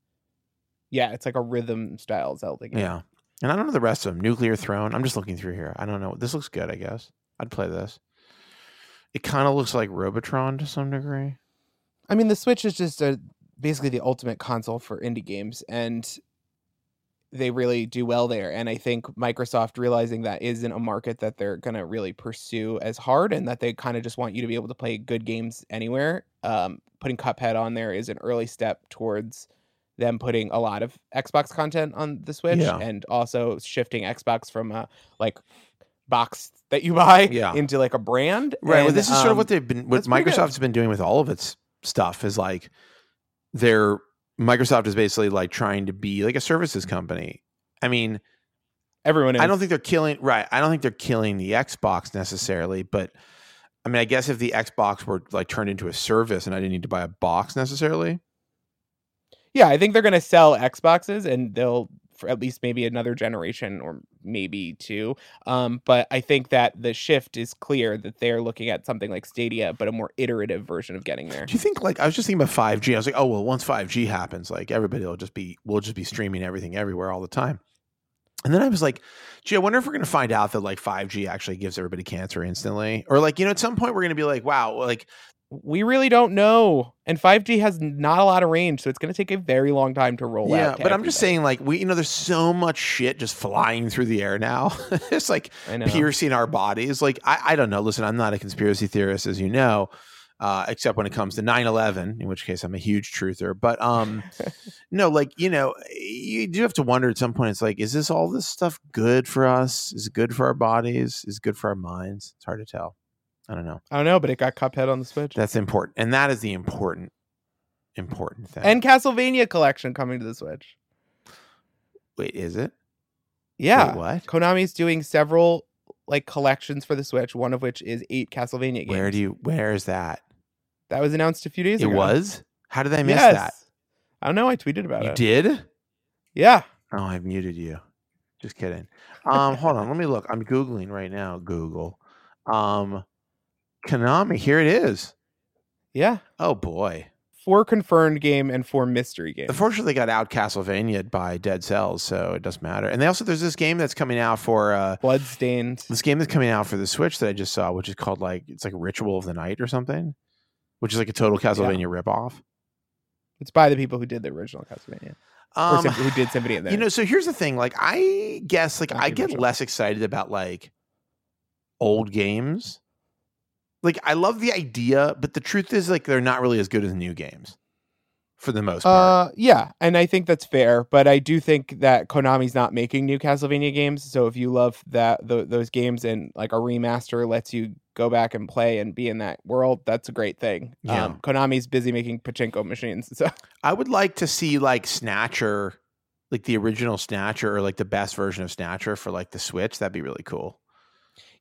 [SPEAKER 2] yeah it's like a rhythm style Zelda game
[SPEAKER 1] Yeah, and I don't know the rest of them. Nuclear Throne. I'm just looking through here. I don't know. This looks good. I guess I'd play this. It kind of looks like Robotron to some degree.
[SPEAKER 2] I mean, the Switch is just a basically the ultimate console for indie games, and they really do well there. And I think Microsoft realizing that isn't a market that they're gonna really pursue as hard, and that they kind of just want you to be able to play good games anywhere. Um, putting Cuphead on there is an early step towards them putting a lot of Xbox content on the Switch,
[SPEAKER 1] Yeah.
[SPEAKER 2] and also shifting Xbox from a like box that you buy
[SPEAKER 1] Yeah.
[SPEAKER 2] into like a brand.
[SPEAKER 1] Right. well, this is sort of
[SPEAKER 2] um,
[SPEAKER 1] what they've been, what
[SPEAKER 2] that's pretty good.
[SPEAKER 1] Microsoft's been doing with all of its stuff is like they're, Microsoft is basically like trying to be like a services company. I mean,
[SPEAKER 2] everyone. Is.
[SPEAKER 1] I don't think they're killing, right. I don't think they're killing the Xbox necessarily, but I mean, I guess if the Xbox were like turned into a service and I didn't need to buy a box necessarily.
[SPEAKER 2] Yeah, I think they're going to sell Xboxes and they'll for at least maybe another generation or maybe two. Um, but I think that the shift is clear that they're looking at something like Stadia, but a more iterative version of getting there.
[SPEAKER 1] Do you think like I was just thinking about 5G? I was like, oh well, once 5G happens, like everybody will just be we'll just be streaming everything everywhere all the time. And then I was like, gee, I wonder if we're gonna find out that like 5G actually gives everybody cancer instantly. Or like, you know, at some point we're gonna be like, wow, like
[SPEAKER 2] We really don't know. And 5G has not a lot of range, so it's going to take a very long time to roll
[SPEAKER 1] yeah,
[SPEAKER 2] out. to
[SPEAKER 1] but I'm just saying, like, we you know, there's so much shit just flying through the air now. it's like piercing our bodies. Like, I, I don't know. Listen, I'm not a conspiracy theorist, as you know, uh, except when it comes to 9/11, in which case I'm a huge truther. But um, no, like you know, you do have to wonder at some point. It's like, is this all this stuff good for us? Is it good for our bodies? Is it good for our minds? It's hard to tell. I don't know.
[SPEAKER 2] I don't know, but it got Cuphead on the Switch.
[SPEAKER 1] That's important, and that is the important, important thing.
[SPEAKER 2] and Castlevania collection coming to the Switch.
[SPEAKER 1] wait, is it?
[SPEAKER 2] Yeah.
[SPEAKER 1] Wait, what?
[SPEAKER 2] Konami's doing several like collections for the Switch, one of which is eight Castlevania games.
[SPEAKER 1] Where do you? Where is that?
[SPEAKER 2] That was announced a few days
[SPEAKER 1] It
[SPEAKER 2] ago.
[SPEAKER 1] It was. How did I miss
[SPEAKER 2] yes.
[SPEAKER 1] that?
[SPEAKER 2] I don't know. I tweeted about
[SPEAKER 1] You
[SPEAKER 2] it.
[SPEAKER 1] You did?
[SPEAKER 2] Yeah.
[SPEAKER 1] Oh, I've muted you. Just kidding. Um, hold on, let me look. I'm googling right now. Google, um, Konami. Here it is.
[SPEAKER 2] Yeah.
[SPEAKER 1] Oh boy.
[SPEAKER 2] Four confirmed game and four mystery games.
[SPEAKER 1] Unfortunately, they got out Castlevania by Dead Cells, so it doesn't matter. And they also there's this game that's coming out for uh,
[SPEAKER 2] Bloodstained.
[SPEAKER 1] this game that's coming out for the Switch that I just saw, which is called like it's like Ritual of the Night or something, which is like a total Castlevania ripoff.
[SPEAKER 2] It's by the people who did the original Castlevania.
[SPEAKER 1] Um,
[SPEAKER 2] who did Symphony of the
[SPEAKER 1] you know, so here's the thing. Like, I guess like I get less excited about like old games. Like, I love the idea, but the truth is, like, they're not really as good as new games for the most part.
[SPEAKER 2] Uh, yeah, and I think that's fair, but I do think that Konami's not making new Castlevania games. So if you love that tho- those games and like a remaster lets you go back and play and be in that world, that's a great thing.
[SPEAKER 1] Yeah.
[SPEAKER 2] Um, Konami's busy making pachinko machines, so
[SPEAKER 1] I would like to see like Snatcher, like the original Snatcher, or like the best version of Snatcher for like the Switch. That'd be really cool.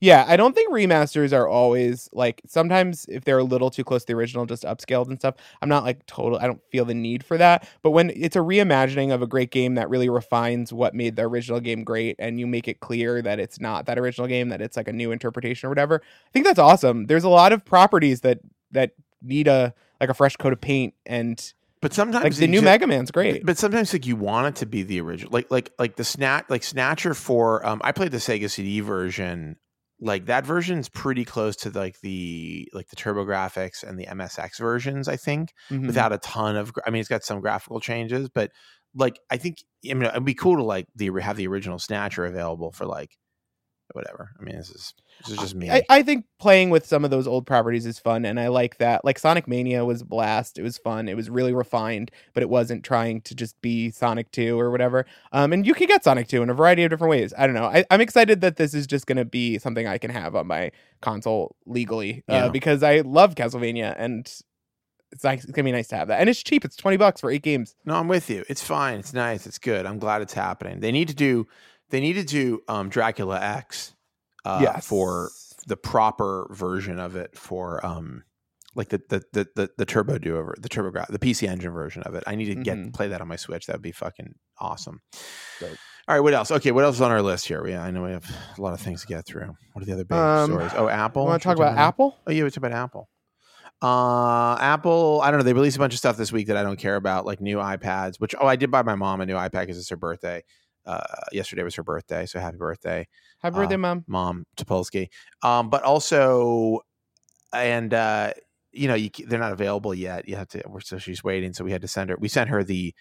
[SPEAKER 2] Yeah, I don't think remasters are always like sometimes if they're a little too close to the original, just upscaled and stuff. I'm not like total. I don't feel the need for that. But when it's a reimagining of a great game that really refines what made the original game great, and you make it clear that it's not that original game, that it's like a new interpretation or whatever, I think that's awesome. There's a lot of properties that that need a like a fresh coat of paint, and
[SPEAKER 1] But sometimes
[SPEAKER 2] like the new Mega Man's great.
[SPEAKER 1] But sometimes like you want it to be the original, like like like the snatch, like Snatcher for. Um, I played the Sega CD version. Like that version is pretty close to like the like the TurboGrafx and the MSX versions. I think
[SPEAKER 2] Mhm.
[SPEAKER 1] without a ton of. I mean, it's got some graphical changes, but like I think I mean it'd be cool to like the have the original Snatcher available for like whatever. I mean, this is this is just me.
[SPEAKER 2] I, I think playing with some of those old properties is fun, and I like that. Like Sonic Mania was a blast. It was fun. It was really refined, but it wasn't trying to just be Sonic 2 or whatever. Um, and you can get Sonic 2 in a variety of different ways. I don't know. I, I'm excited that this is just going to be something I can have on my console legally uh,
[SPEAKER 1] Yeah.
[SPEAKER 2] because I love Castlevania, and it's nice. It's gonna be nice to have that, and it's cheap. It's twenty bucks for eight games.
[SPEAKER 1] No, I'm with you. It's fine. It's nice. It's good. I'm glad it's happening. They need to do. They need to do um, Dracula X uh, for the proper version of it for um like the the the the, the turbo do over the turbo the PC engine version of it. I need to get
[SPEAKER 2] Mhm.
[SPEAKER 1] play that on my Switch. That would be fucking awesome.
[SPEAKER 2] Dope.
[SPEAKER 1] All right, what else? Okay, what else is on our list here? Yeah, I know we have a lot of things to get through. What are the other big
[SPEAKER 2] Um,
[SPEAKER 1] stories? Oh, Apple.
[SPEAKER 2] Want to talk
[SPEAKER 1] we
[SPEAKER 2] about Apple?
[SPEAKER 1] Oh, yeah, we talk about Apple. Uh, Apple. I don't know. They released a bunch of stuff this week that I don't care about, like new iPads. Which oh, I did buy my mom a new iPad because it's her birthday. Uh, yesterday was her birthday, so happy birthday,
[SPEAKER 2] Happy birthday,
[SPEAKER 1] Uh,
[SPEAKER 2] mom.
[SPEAKER 1] mom Topolsky. Um, but also, and uh, you know, you, they're not available yet. You have to. We're so she's waiting, so we had to send her. We sent her the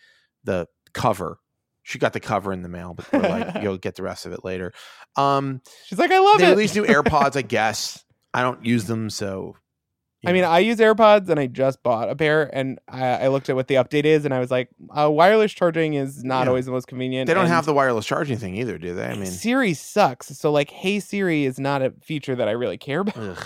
[SPEAKER 1] the cover. She got the cover in the mail, but we're like, you'll get the rest of it later. Um,
[SPEAKER 2] She's like, I love
[SPEAKER 1] they
[SPEAKER 2] it.
[SPEAKER 1] released new AirPods, I guess. I don't use them, so you
[SPEAKER 2] I mean. I use AirPods and I just bought a pair, and I, I looked at what the update is, and I was like, uh, wireless charging is not
[SPEAKER 1] Yeah.
[SPEAKER 2] always the most convenient.
[SPEAKER 1] they don't
[SPEAKER 2] and
[SPEAKER 1] have the wireless charging thing either, do they? I mean,
[SPEAKER 2] Siri sucks. So like, Hey Siri is not a feature that I really care about.
[SPEAKER 1] ugh.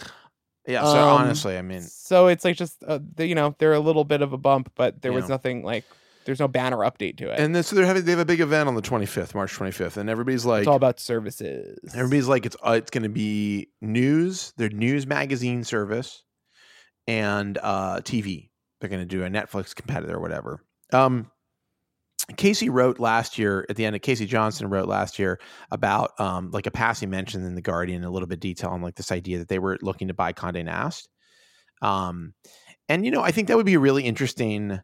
[SPEAKER 1] yeah. So
[SPEAKER 2] Um,
[SPEAKER 1] honestly, I mean,
[SPEAKER 2] so it's like just uh, the, you know they're a little bit of a bump, but there was
[SPEAKER 1] Yeah.
[SPEAKER 2] nothing like there's no banner update to it.
[SPEAKER 1] and then so they're having they have a big event on the 25th, March 25th, and everybody's like,
[SPEAKER 2] it's all about services.
[SPEAKER 1] Everybody's like, it's uh, it's going to be news, their news magazine service, and uh, TV. They're going to do a Netflix competitor or whatever. Um, Casey wrote last year at the end of Casey Johnson wrote last year about um, like a passing mention in the Guardian, a little bit detail on like this idea that they were looking to buy Condé Nast. Um, and you know, I think that would be a really interesting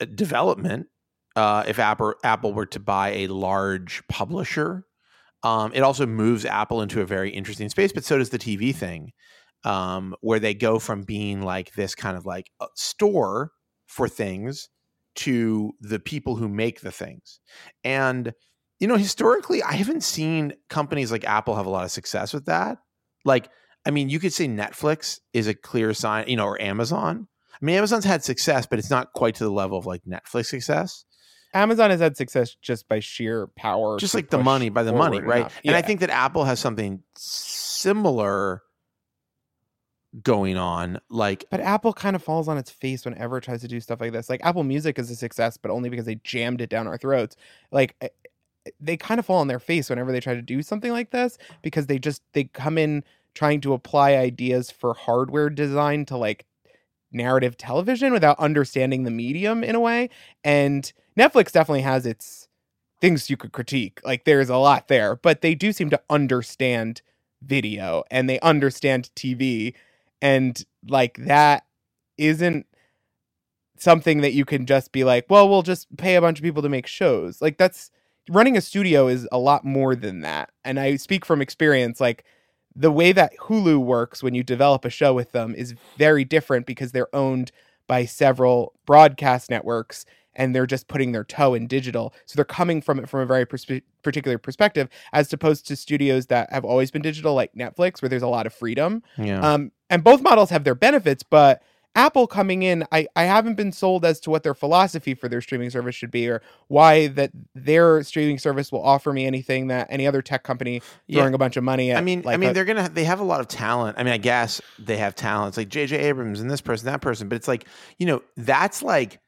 [SPEAKER 1] uh, development uh, if Apple Apple were to buy a large publisher. Um, it also moves Apple into a very interesting space, but so does the TV thing, um, where they go from being like this kind of like store for things to the people who make the things. And you know, historically, I haven't seen companies like Apple have a lot of success with that. Like, I mean, you could say Netflix is a clear sign, you know, or Amazon. I mean, Amazon's had success, but it's not quite to the level of like Netflix success.
[SPEAKER 2] Amazon has had success just by sheer power,
[SPEAKER 1] Just like the money by the money, right?
[SPEAKER 2] enough.
[SPEAKER 1] And I think that Apple has something similar going on. Like,
[SPEAKER 2] But Apple kind of falls on its face whenever it tries to do stuff like this. Like Apple Music is a success, but only because they jammed it down our throats. Like eh, eh, they kind of fall on their face whenever they try to do something like this because they just they come in trying to apply ideas for hardware design to like narrative television without understanding the medium in a way. And Netflix definitely has its things you could critique. Like there's a lot there, but they do seem to understand video and they understand TV and like that isn't something that you can just be like, well, we'll just pay a bunch of people to make shows. Like that's running a studio is a lot more than that. And I speak from experience like the way that Hulu works when you develop a show with them is very different because they're owned by several broadcast networks and they're just putting their toe in digital. So they're coming from it from a very perspe- particular perspective as opposed to studios that have always been digital like Netflix where there's a lot of freedom.
[SPEAKER 1] yeah,
[SPEAKER 2] Um, and both models have their benefits, but Apple coming in, I, I haven't been sold as to what their philosophy for their streaming service should be or why that their streaming service will offer me anything that any other tech company
[SPEAKER 1] Yeah.
[SPEAKER 2] throwing a bunch of money at.
[SPEAKER 1] I mean, I mean,
[SPEAKER 2] a-
[SPEAKER 1] they're gonna they have a lot of talent. I mean, I guess they have talents like J.J. Abrams and this person, that person. But it's like you know, that's like,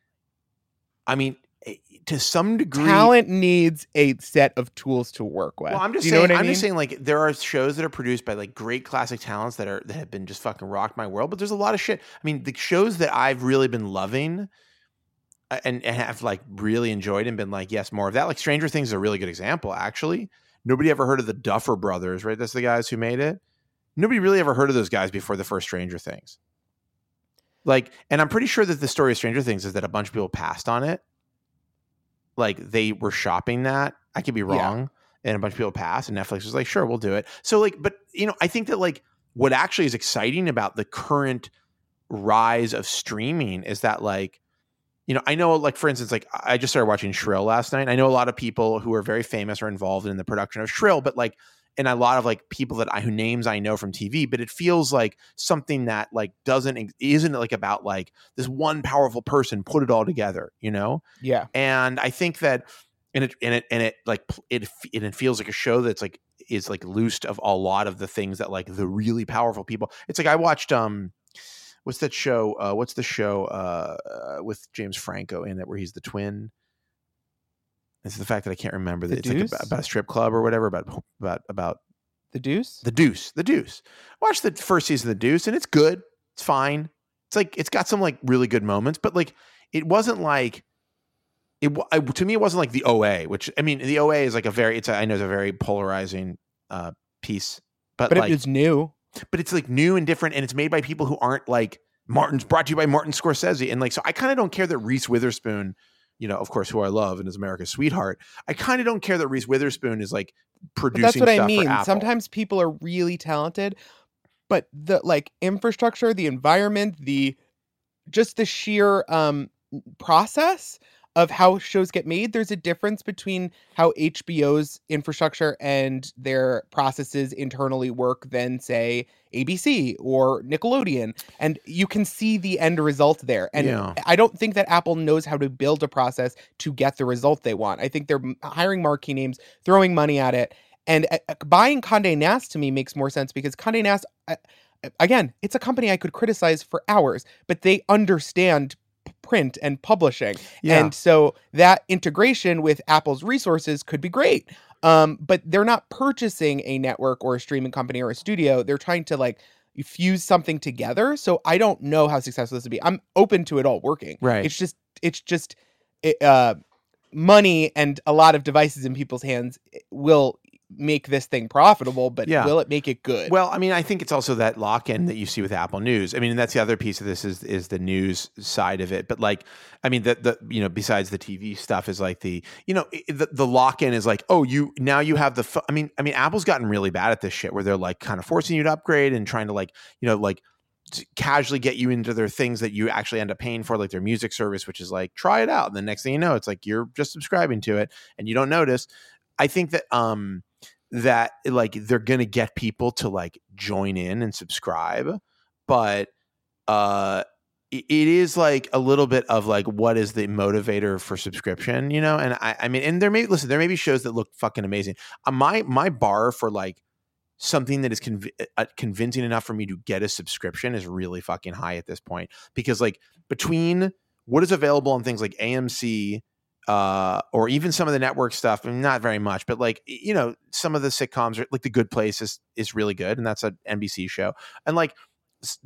[SPEAKER 1] I mean, eh, to some degree,
[SPEAKER 2] talent needs a set of tools to work with.
[SPEAKER 1] Well, I'm just
[SPEAKER 2] Do you know
[SPEAKER 1] saying. I'm
[SPEAKER 2] mean?
[SPEAKER 1] just saying, like there are shows that are produced by like great classic talents that are that have been just fucking rocked my world. But there's a lot of shit. I mean, the shows that I've really been loving. And, and have like really enjoyed and been like yes more of that like Stranger Things is a really good example actually nobody ever heard of the Duffer Brothers right that's the guys who made it nobody really ever heard of those guys before the first Stranger Things like and I'm pretty sure that the story of Stranger Things is that a bunch of people passed on it like they were shopping that. I could be
[SPEAKER 2] Yeah.
[SPEAKER 1] wrong. And a bunch of people passed, and Netflix was like, sure, we'll do it. So, like, but you know, I think that like what actually is exciting about the current rise of streaming is that like, you know, I know like for instance, like I just started watching Shrill last night. I know a lot of people who are very famous are involved in the production of Shrill, but like and a lot of like people that I who names I know from TV, but it feels like something that like doesn't isn't like about like this one powerful person put it all together, you know?
[SPEAKER 2] yeah.
[SPEAKER 1] and I think that and it and it and it like it and it feels like a show that's like is like loosed of a lot of the things that like the really powerful people. It's like I watched um what's that show? Uh, what's the show uh, uh, with James Franco in it where he's the twin? It's the fact that I can't remember
[SPEAKER 2] The
[SPEAKER 1] that it's like
[SPEAKER 2] Deuce?
[SPEAKER 1] about, about a strip club or whatever about about about
[SPEAKER 2] The Deuce?
[SPEAKER 1] the Deuce. The Deuce. Watch the first season of The Deuce, and it's good. It's fine. It's like it's got some like really good moments, but like it wasn't like it. I, to me, it wasn't like the OA, which I mean, the OA is like a very. It's a, I know it's a very polarizing uh piece, but,
[SPEAKER 2] but
[SPEAKER 1] like
[SPEAKER 2] it was new.
[SPEAKER 1] but it's like new and different, and it's made by people who aren't like Martin's brought to you by Martin Scorsese, and like so I kind of don't care that Reese Witherspoon. You know, of course, who I love and is America's sweetheart. I kind of don't care that Reese Witherspoon is like
[SPEAKER 2] But
[SPEAKER 1] producing.
[SPEAKER 2] that's what I mean. Sometimes people are really talented, but the like infrastructure, the environment, the just the sheer um process of how shows get made. There's a difference between how HBO's infrastructure and their processes internally work than, say, ABC or Nickelodeon. And you can see the end result there. And
[SPEAKER 1] Yeah.
[SPEAKER 2] I don't think that Apple knows how to build a process to get the result they want. I think they're hiring marquee names, throwing money at it. And uh, buying Conde Nast to me makes more sense because Conde Nast, uh, again, it's a company I could criticize for hours, but they understand print and publishing.
[SPEAKER 1] Yeah.
[SPEAKER 2] And so that integration with Apple's resources could be great. Um, but they're not purchasing a network or a streaming company or a studio. They're trying to like fuse something together. So I don't know how successful this would be. I'm open to it all working.
[SPEAKER 1] Right.
[SPEAKER 2] It's just it's just it, uh, money and a lot of devices in people's hands will make this thing profitable, but
[SPEAKER 1] Yeah.
[SPEAKER 2] will it make it good?
[SPEAKER 1] Well, I mean, I think it's also that lock-in that you see with Apple News. I mean, and that's the other piece of this is is the news side of it. But like, I mean, the the you know, besides the TV stuff is like the you know the, the lock-in is like, oh, you now you have the. pho- I mean, I mean, Apple's gotten really bad at this shit where they're like kind of forcing you to upgrade and trying to like you know like casually get you into their things that you actually end up paying for, like their music service, which is like try it out, and the next thing you know, it's like you're just subscribing to it and you don't notice. I think that um that like they're gonna get people to like join in and subscribe, but uh it is like a little bit of like what is the motivator for subscription, you know? And I, I mean, and there may listen, there may be shows that look fucking amazing. Uh, my my bar for like something that is conv- uh, convincing enough for me to get a subscription is really fucking high at this point because like between what is available on things like AMC uh, or even some of the network stuff, I mean, not very much, but like you know, some of the sitcoms are like The Good Place is is really good, and that's an NBC show, and like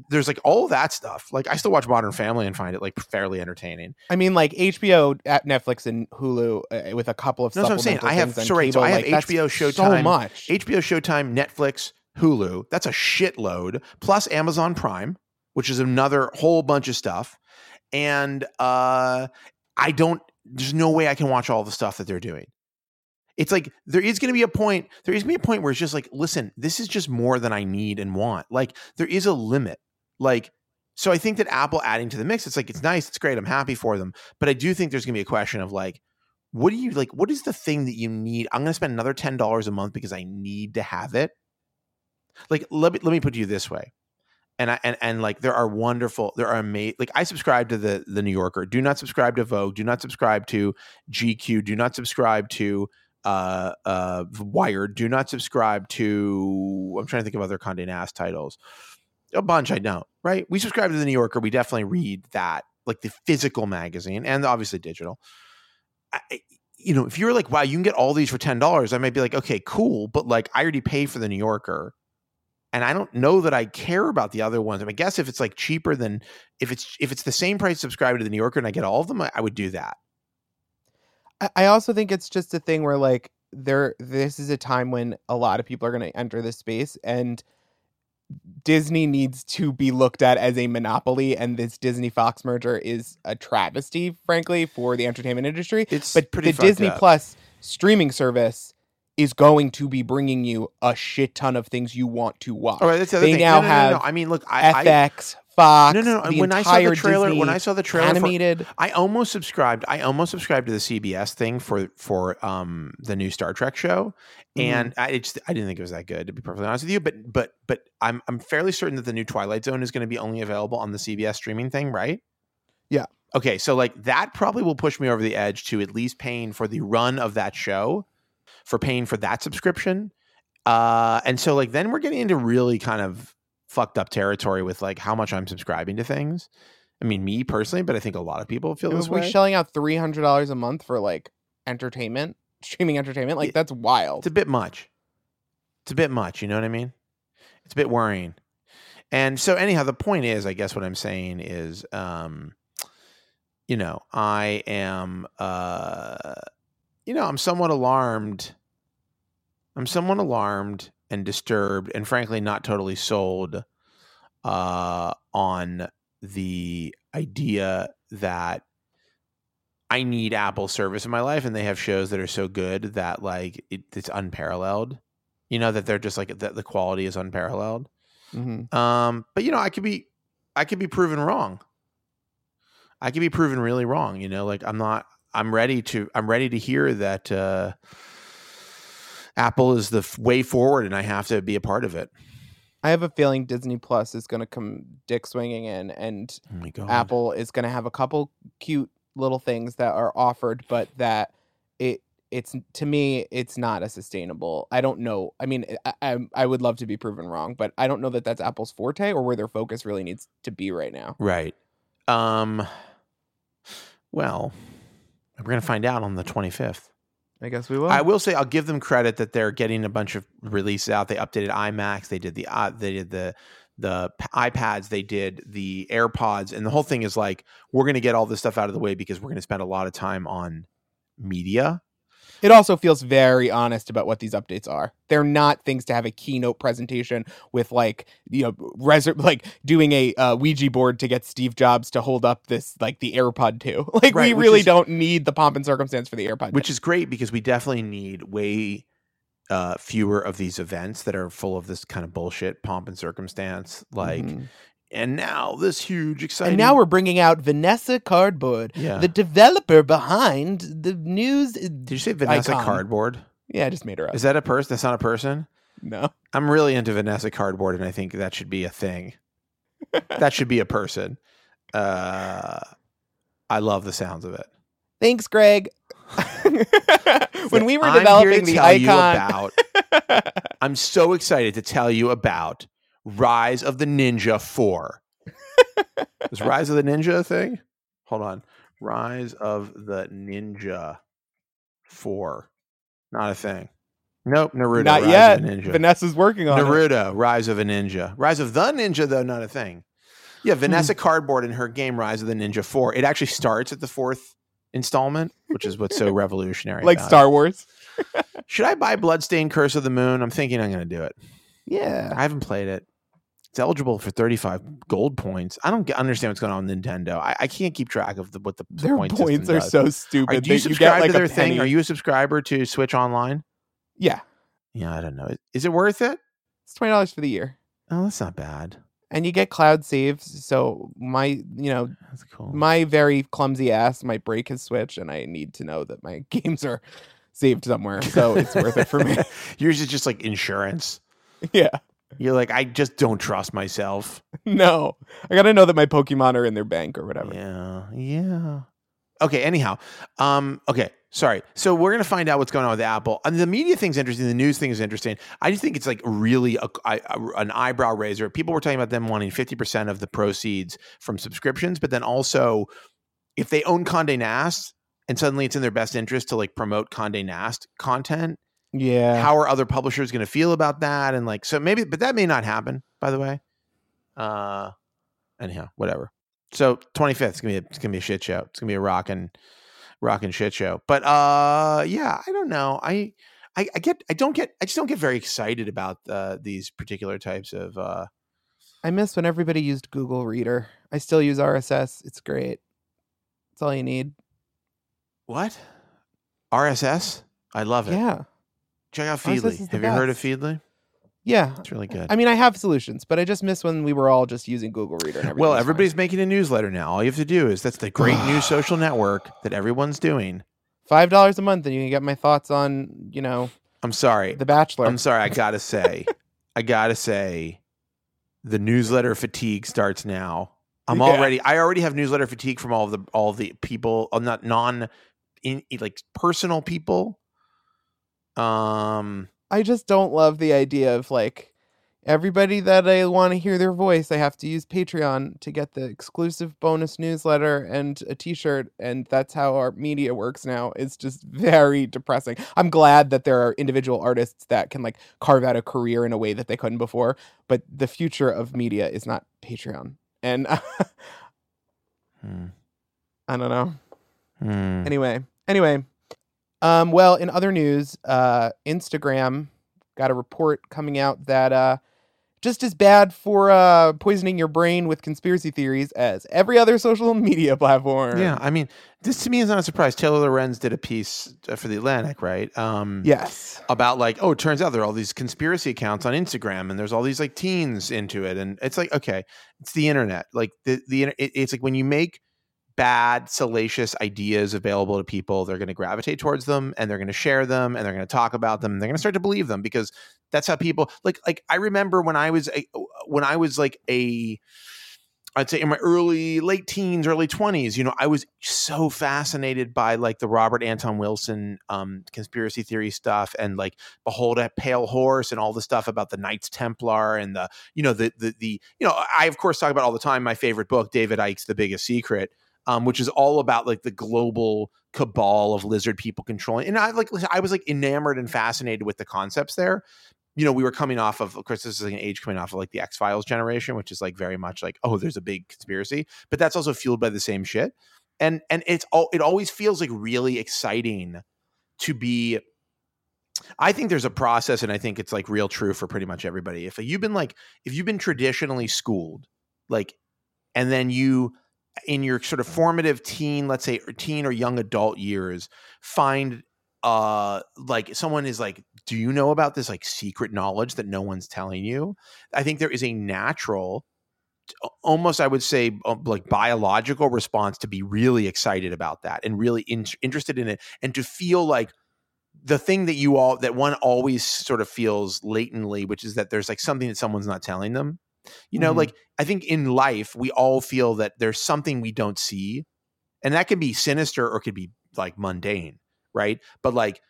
[SPEAKER 1] there's like all that stuff. Like I still watch Modern Family and find it like fairly entertaining.
[SPEAKER 2] I mean, like HBO, at Netflix, and Hulu uh, with a couple of
[SPEAKER 1] No, that's what I'm saying. I have-
[SPEAKER 2] things
[SPEAKER 1] so so I have
[SPEAKER 2] like,
[SPEAKER 1] HBO,
[SPEAKER 2] so
[SPEAKER 1] Showtime,
[SPEAKER 2] much.
[SPEAKER 1] HBO, Showtime, Netflix, Hulu. That's a shitload. Plus Amazon Prime, which is another whole bunch of stuff. And uh, I don't. There's no way I can watch all the stuff that they're doing. It's like there is going to be a point. There is going to be a point where it's just like, listen, this is just more than I need and want. Like there is a limit. Like so, I think that Apple adding to the mix, it's like it's nice, it's great, I'm happy for them. But I do think there's going to be a question of like, what do you like? What is the thing that you need? I'm going to spend another ten dollars a month because I need to have it. Like let me let me put you this way, and I and and like there are wonderful, there are amazing. Like I subscribe to the the New Yorker. Do not subscribe to Vogue. Do not subscribe to GQ. Do not subscribe to uh uh Wired. Do not subscribe to. I'm trying to think of other Condé Nast titles. A bunch I don't. Right? We subscribe to the New Yorker. We definitely read that, like the physical magazine, and obviously digital. I, you know, if you're like, wow, you can get all these for ten dollars, I might be like, okay, cool, but like I already pay for the New Yorker, and I don't know that I care about the other ones. I, mean, I guess if it's like cheaper than if it's if it's the same price subscribing to the New Yorker and I get all of them, I, I would do that.
[SPEAKER 2] I- I also think it's just a thing where like there this is a time when a lot of people are going to enter this space and Disney needs to be looked at as a monopoly and this Disney Fox merger is a travesty frankly for the entertainment industry
[SPEAKER 1] It's
[SPEAKER 2] but the Disney
[SPEAKER 1] up.
[SPEAKER 2] Plus streaming service is going to be bringing you a shit ton of things you want to watch.
[SPEAKER 1] All right, that's the other
[SPEAKER 2] They
[SPEAKER 1] thing.
[SPEAKER 2] now
[SPEAKER 1] no, no, no,
[SPEAKER 2] have
[SPEAKER 1] I mean, look, I, I
[SPEAKER 2] FX, Fox,
[SPEAKER 1] no, no, no.
[SPEAKER 2] the
[SPEAKER 1] When I saw the trailer, when I saw the trailer, for,
[SPEAKER 2] animated.
[SPEAKER 1] I almost subscribed. I almost subscribed to the CBS thing for for um the new Star Trek show,
[SPEAKER 2] Mhm.
[SPEAKER 1] and I just I didn't think it was that good to be perfectly honest with you. But but but I'm I'm fairly certain that the new Twilight Zone is going to be only available on the CBS streaming thing, right?
[SPEAKER 2] Yeah.
[SPEAKER 1] Okay, so like that probably will push me over the edge to at least paying for the run of that show, for paying for that subscription. Uh, and so like then we're getting into really kind of fucked up territory with like how much I'm subscribing to things. I mean, me personally, but I think a lot of people feel this way.
[SPEAKER 2] shelling out three hundred dollars a month for like entertainment, streaming entertainment, like that's wild.
[SPEAKER 1] It's a bit much. It's a bit much. You know what I mean? It's a bit worrying. And so, anyhow, the point is, I guess what I'm saying is, um, you know, I am, uh, you know, I'm somewhat alarmed. I'm somewhat alarmed and disturbed, and frankly, not totally sold uh, on the idea that I need Apple service in my life, and they have shows that are so good that like it, it's unparalleled. You know that they're just like that the quality is unparalleled.
[SPEAKER 2] Mhm.
[SPEAKER 1] Um, but you know, I could be, I could be proven wrong. I could be proven really wrong. You know, like I'm not. I'm ready to I'm ready to hear that uh, Apple is the f- way forward, and I have to be a part of it.
[SPEAKER 2] I have a feeling Disney Plus is going to come dick swinging in, and
[SPEAKER 1] Oh
[SPEAKER 2] Apple is going to have a couple cute little things that are offered, but that it it's to me it's not a sustainable. I don't know. I mean, I, I I would love to be proven wrong, but I don't know that that's Apple's forte or where their focus really needs to be right now.
[SPEAKER 1] right? Um, well, we're gonna find out on the 25th.
[SPEAKER 2] I guess we will.
[SPEAKER 1] I will say I'll give them credit that they're getting a bunch of releases out. They updated iMacs. They did the uh, they did the the iPads. They did the AirPods, and the whole thing is like we're going to get all this stuff out of the way because we're going to spend a lot of time on media.
[SPEAKER 2] It also feels very honest about what these updates are. They're not things to have a keynote presentation with like you know reser- like doing a uh, Ouija board to get Steve Jobs to hold up this like the AirPod 2. Like
[SPEAKER 1] Right,
[SPEAKER 2] we really
[SPEAKER 1] is-
[SPEAKER 2] don't need the pomp and circumstance for the AirPod.
[SPEAKER 1] which is great because we definitely need way uh, fewer of these events that are full of this kind of bullshit pomp and circumstance. Like,
[SPEAKER 2] Mhm.
[SPEAKER 1] And now this huge exciting.
[SPEAKER 2] and now we're bringing out Vanessa Cardboard,
[SPEAKER 1] yeah.
[SPEAKER 2] the developer behind the news.
[SPEAKER 1] Did you say Vanessa
[SPEAKER 2] icon.
[SPEAKER 1] Cardboard?
[SPEAKER 2] Yeah, I just made her up.
[SPEAKER 1] Is that a person? That's not a person.
[SPEAKER 2] no,
[SPEAKER 1] I'm really into Vanessa Cardboard, and I think that should be a thing. that should be a person. Uh, I love the sounds of it.
[SPEAKER 2] thanks, Greg. when we were
[SPEAKER 1] I'm
[SPEAKER 2] developing the icon,
[SPEAKER 1] about I'm so excited to tell you about Rise of the Ninja 4. Is Rise of the Ninja a thing? Hold on. Rise of the Ninja 4. Not a thing. Nope, Naruto.
[SPEAKER 2] not
[SPEAKER 1] Rise
[SPEAKER 2] yet.
[SPEAKER 1] Of the Ninja.
[SPEAKER 2] Vanessa's working on it.
[SPEAKER 1] Naruto, Rise of a Ninja. Rise of the Ninja, though, not a thing. Yeah, hmm. Vanessa Cardboard in her game Rise of the Ninja 4. It actually starts at the fourth installment, which is what's so revolutionary.
[SPEAKER 2] like
[SPEAKER 1] about it.
[SPEAKER 2] Star Wars.
[SPEAKER 1] Should I buy Bloodstained Curse of the Moon? I'm thinking I'm going to do it.
[SPEAKER 2] Yeah.
[SPEAKER 1] I haven't played it. It's eligible for 35 gold points. I don't understand what's going on with Nintendo. I, I can't keep track of the, what the
[SPEAKER 2] Their
[SPEAKER 1] point
[SPEAKER 2] points are
[SPEAKER 1] does.
[SPEAKER 2] so stupid.
[SPEAKER 1] Are, do you subscribe
[SPEAKER 2] get, like,
[SPEAKER 1] to their
[SPEAKER 2] a
[SPEAKER 1] thing? Are you a subscriber to Switch Online?
[SPEAKER 2] Yeah.
[SPEAKER 1] Yeah, I don't know. Is it worth it?
[SPEAKER 2] It's twenty dollars for the year.
[SPEAKER 1] Oh, that's not bad.
[SPEAKER 2] And you get cloud saves. So my you know,
[SPEAKER 1] That's cool.
[SPEAKER 2] my very clumsy ass might break his switch and I need to know that my games are saved somewhere. So it's worth it for me.
[SPEAKER 1] Yours is just like insurance.
[SPEAKER 2] Yeah.
[SPEAKER 1] You're like, I just don't trust myself.
[SPEAKER 2] No. I gotta know that my Pokemon are in their bank or whatever.
[SPEAKER 1] Yeah, yeah. Okay. Anyhow, um, okay. Sorry. So we're gonna find out what's going on with Apple. And the media thing's interesting. The news thing is interesting. I just think it's like really a, a- a- an eyebrow raiser. People were talking about them wanting fifty percent of the proceeds from subscriptions, but then also if they own Condé Nast and suddenly it's in their best interest to like promote Condé Nast content,
[SPEAKER 2] Yeah.
[SPEAKER 1] how are other publishers going to feel about that and like so maybe but that may not happen by the way uh anyhow whatever so 25th it's gonna be a, it's gonna be a shit show it's gonna be a rockin' rockin' shit show but uh yeah i don't know i i, I get i don't get i just don't get very excited about uh these particular types of uh
[SPEAKER 2] I miss when everybody used Google Reader. I still use RSS. It's great. It's all you need.
[SPEAKER 1] what rss i love it
[SPEAKER 2] Yeah.
[SPEAKER 1] Check out feedly have you heard of feedly
[SPEAKER 2] Yeah.
[SPEAKER 1] it's really good
[SPEAKER 2] I mean, I have solutions, but I just miss when we were all just using Google Reader. And
[SPEAKER 1] Well,
[SPEAKER 2] was fine.
[SPEAKER 1] everybody's making a newsletter now. All you have to do is that's the great new social network that everyone's doing.
[SPEAKER 2] five dollars a month, and you can get my thoughts on you know
[SPEAKER 1] I'm sorry.
[SPEAKER 2] The Bachelor.
[SPEAKER 1] I'm sorry. I gotta say, I gotta say, the newsletter fatigue starts now. I'm
[SPEAKER 2] Yeah.
[SPEAKER 1] already. I already have newsletter fatigue from all the all the people, uh, not non, in like personal people. Um.
[SPEAKER 2] I just don't love the idea of like everybody that I want to hear their voice, I have to use Patreon to get the exclusive bonus newsletter and a t-shirt and that's how our media works now. It's just very depressing. I'm glad that there are individual artists that can like carve out a career in a way that they couldn't before, but the future of media is not Patreon. And
[SPEAKER 1] hmm,
[SPEAKER 2] I don't know.
[SPEAKER 1] hmm.
[SPEAKER 2] Anyway, anyway, um, well, in other news, uh, Instagram got a report coming out that uh, just as bad for uh, poisoning your brain with conspiracy theories as every other social media platform.
[SPEAKER 1] Yeah, I mean, this to me is not a surprise. Taylor Lorenz did a piece uh, for the Atlantic, right? Um,
[SPEAKER 2] Yes.
[SPEAKER 1] about like, oh, it turns out there are all these conspiracy accounts on Instagram, and there's all these like teens into it, and it's like, okay, it's the internet. Like the the it, it's like when you make bad, salacious ideas available to people, they're going to gravitate towards them and they're going to share them and they're going to talk about them. And they're going to start to believe them because that's how people like. Like I remember when I was a, when I was like a I'd say in my early late teens, early 20s, you know, I was so fascinated by like the Robert Anton Wilson um, conspiracy theory stuff and like Behold a Pale Horse and all the stuff about the Knights Templar and the, you know, the, the, the, you know, I of course talk about all the time my favorite book, David Icke's The Biggest Secret, um, which is all about like the global cabal of lizard people controlling. And I like, I was like enamored and fascinated with the concepts there you know, we were coming off of, of course, this is like an age coming off of like the X Files generation, which is like very much like, oh, there's a big conspiracy, but that's also fueled by the same shit. And and it's all it always feels like really exciting to be. I think there's a process, and I think it's like real true for pretty much everybody. If you've been like, if you've been traditionally schooled, like, and then you in your sort of formative teen, let's say, or teen or young adult years, find uh like someone is like do you know about this like secret knowledge that no one's telling you? I think there is a natural almost i would say um, like biological response to be really excited about that and really in- interested in it and to feel like the thing that you all that one always sort of feels latently which is that there's like something that someone's not telling them you know mm-hmm. like i think in life we all feel that there's something we don't see and that could be sinister or could be like mundane right? But like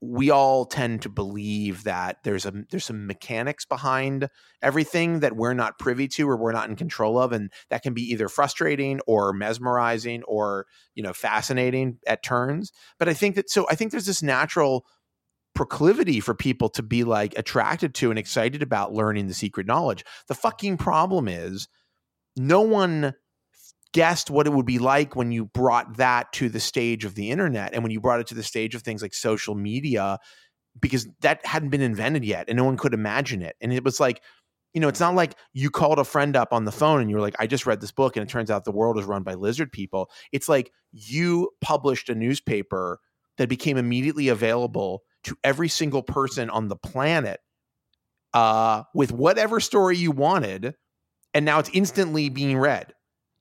[SPEAKER 1] we all tend to believe that there's a there's some mechanics behind everything that we're not privy to or we're not in control of and that can be either frustrating or mesmerizing or you know fascinating at turns but i think that so i think there's this natural proclivity for people to be like attracted to and excited about learning the secret knowledge. The fucking problem is no one guessed what it would be like when you brought that to the stage of the internet and when you brought it to the stage of things like social media because that hadn't been invented yet and no one could imagine it. And it was like you know it's not like you called a friend up on the phone and you were like i just read this book and it turns out the world is run by lizard people. It's like you published a newspaper that became immediately available to every single person on the planet uh, with whatever story you wanted and now it's instantly being read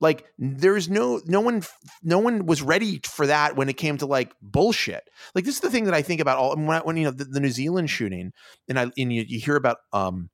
[SPEAKER 1] like there's no no one no one was ready for that when it came to like bullshit. Like this is the thing that I think about all when, I, when you know the, the, New Zealand shooting and I and you, you hear about um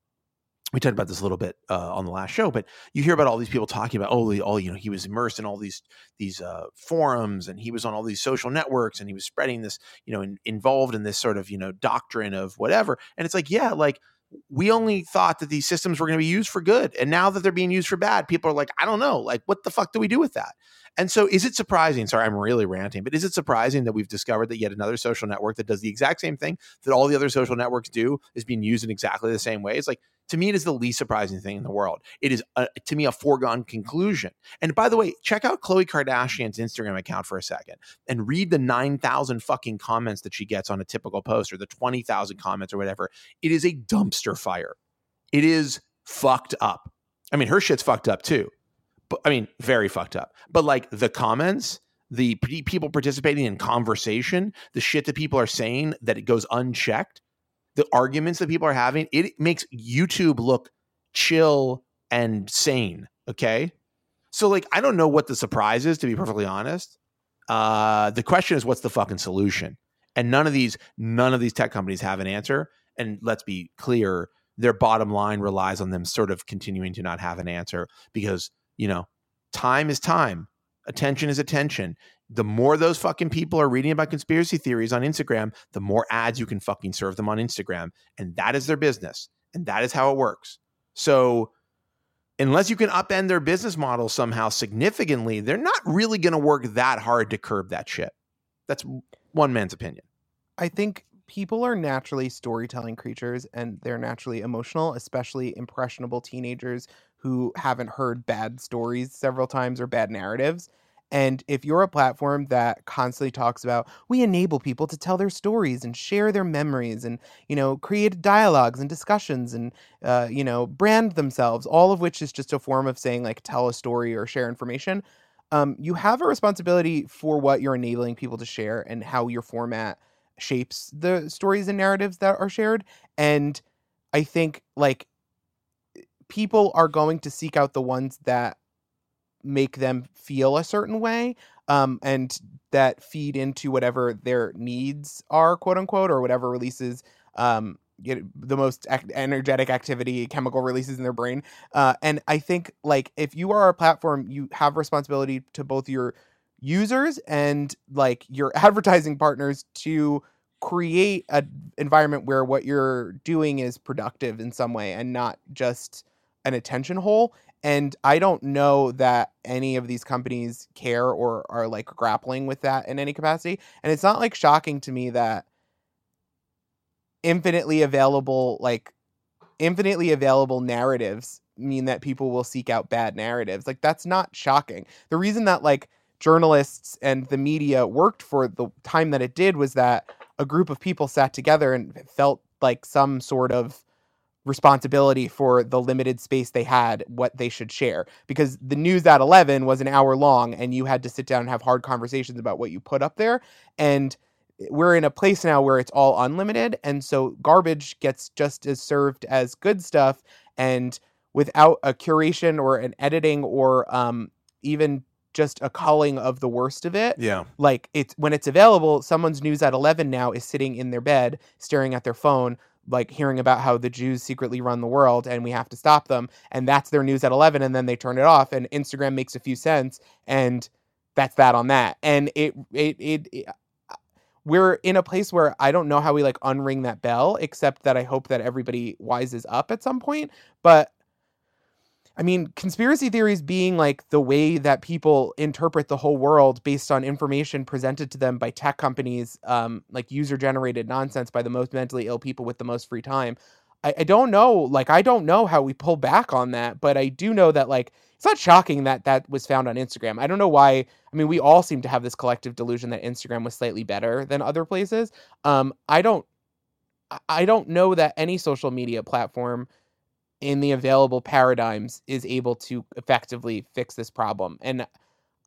[SPEAKER 1] we talked about this a little bit uh, on the last show, but you hear about all these people talking about, oh, all you know, he was immersed in all these these uh, forums, and he was on all these social networks, and he was spreading this, you know, in, involved in this sort of you know doctrine of whatever. And it's like, yeah, like we only thought that these systems were going to be used for good. And now that they're being used for bad, people are like, I don't know, like, what the fuck do we do with that? And so, is it surprising? Sorry, I'm really ranting, but is it surprising that we've discovered that yet another social network that does the exact same thing that all the other social networks do is being used in exactly the same way? It's like, to me, it is the least surprising thing in the world. It is, a, to me, a foregone conclusion. And by the way, check out Khloe Kardashian's Instagram account for a second and read the 9,000 fucking comments that she gets on a typical post or the 20,000 comments or whatever. It is a dumpster fire. It is fucked up. I mean, her shit's fucked up too. But I mean, very fucked up. But like the comments, the people participating in conversation, the shit that people are saying that it goes unchecked, the arguments that people are having, it makes YouTube look chill and sane. Okay. So, like, I don't know what the surprise is, to be perfectly honest. Uh, the question is, what's the fucking solution? And none of these, none of these tech companies have an answer. And let's be clear, their bottom line relies on them sort of continuing to not have an answer because, you know, time is time, attention is attention the more those fucking people are reading about conspiracy theories on Instagram, the more ads you can fucking serve them on Instagram. And that is their business. And that is how it works. So, unless you can upend their business model somehow significantly, they're not really going to work that hard to curb that shit. That's one man's opinion.
[SPEAKER 2] I think people are naturally storytelling creatures and they're naturally emotional, especially impressionable teenagers who haven't heard bad stories several times or bad narratives. And if you're a platform that constantly talks about, we enable people to tell their stories and share their memories and, you know, create dialogues and discussions and, uh, you know, brand themselves, all of which is just a form of saying, like, tell a story or share information, um, you have a responsibility for what you're enabling people to share and how your format shapes the stories and narratives that are shared. And I think, like, people are going to seek out the ones that make them feel a certain way um, and that feed into whatever their needs are quote unquote or whatever releases um, get the most ac- energetic activity chemical releases in their brain. Uh, and i think like if you are a platform you have responsibility to both your users and like your advertising partners to create an environment where what you're doing is productive in some way and not just an attention hole and i don't know that any of these companies care or are like grappling with that in any capacity. And it's not like shocking to me that infinitely available like infinitely available narratives mean that people will seek out bad narratives. Like that's not shocking. The reason that like journalists and the media worked for the time that it did was that a group of people sat together and felt like some sort of responsibility for the limited space they had what they should share. Because the news at 11 was an hour long and you had to sit down and have hard conversations about what you put up there. And we're in a place now where it's all unlimited and so garbage gets just as served as good stuff. And without a curation or an editing or um, even just a culling of the worst of it
[SPEAKER 1] Yeah.
[SPEAKER 2] like it's when it's available someone's news at 11 now is sitting in their bed staring at their phone like hearing about how the jews secretly run the world and we have to stop them and that's their news at 11 and then they turn it off and instagram makes a few cents and that's that on that and it it it, it uh, we're in a place where I don't know how we like unring that bell, except that I hope that everybody wises up at some point. But I mean, conspiracy theories being like the way that people interpret the whole world based on information presented to them by tech companies, um, like user generated nonsense by the most mentally ill people with the most free time. I, I don't know. Like, I don't know how we pull back on that, but I do know that, like, it's not shocking that that was found on Instagram. I don't know why. I mean, we all seem to have this collective delusion that Instagram was slightly better than other places. Um, I don't. I- I don't know that any social media platform in the available paradigms is able to effectively fix this problem. And